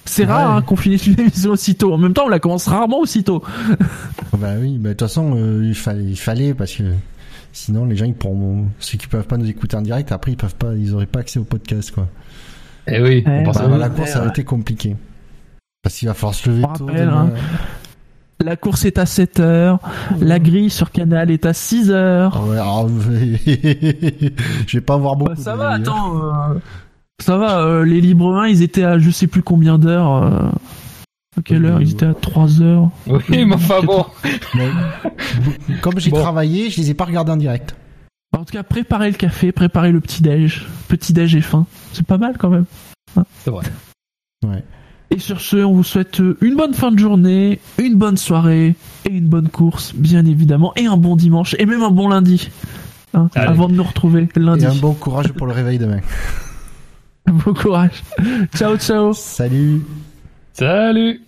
[SPEAKER 2] C'est rare hein, qu'on finisse une émission aussitôt. En même temps, on la commence rarement aussitôt. *laughs*
[SPEAKER 3] Bah oui, bah de toute façon, euh, il fallait, il fallait parce que sinon les gens ils pourront, ceux qui peuvent pas nous écouter en direct, après ils peuvent pas, ils auraient pas accès au podcast quoi.
[SPEAKER 4] Eh oui.
[SPEAKER 2] Ouais,
[SPEAKER 4] pense
[SPEAKER 2] bah,
[SPEAKER 3] Bah, la course ça a été compliqué parce qu'il va falloir se lever
[SPEAKER 2] On
[SPEAKER 3] tôt.
[SPEAKER 2] rappelle,
[SPEAKER 3] demain.
[SPEAKER 2] La course est à 7h. La grille sur Canal est à 6h.
[SPEAKER 3] Ah ouais, alors, *laughs* je vais pas avoir beaucoup.
[SPEAKER 2] Bah, ça
[SPEAKER 3] de
[SPEAKER 2] va,
[SPEAKER 3] hein.
[SPEAKER 2] attends. euh, ça va, les libres 1, ils étaient à je sais plus combien d'heures. euh, à quelle heure Ils étaient à 3 heures.
[SPEAKER 4] Oui, mais enfin bon.
[SPEAKER 3] Comme j'ai
[SPEAKER 4] Bon.
[SPEAKER 3] travaillé, je les ai pas regardés en direct.
[SPEAKER 2] En tout cas, préparez le café, préparez le petit-déj. Petit-déj et faim. C'est pas mal quand même.
[SPEAKER 4] C'est vrai.
[SPEAKER 3] Ouais.
[SPEAKER 2] Et sur ce, on vous souhaite euh, une bonne fin de journée, une bonne soirée et une bonne course, bien évidemment, et un bon dimanche, et même un bon lundi. hein, avant de nous retrouver lundi.
[SPEAKER 3] Et un bon courage pour le réveil demain. *laughs*
[SPEAKER 2] Bon courage. ciao, ciao.
[SPEAKER 3] Salut.
[SPEAKER 4] Salut.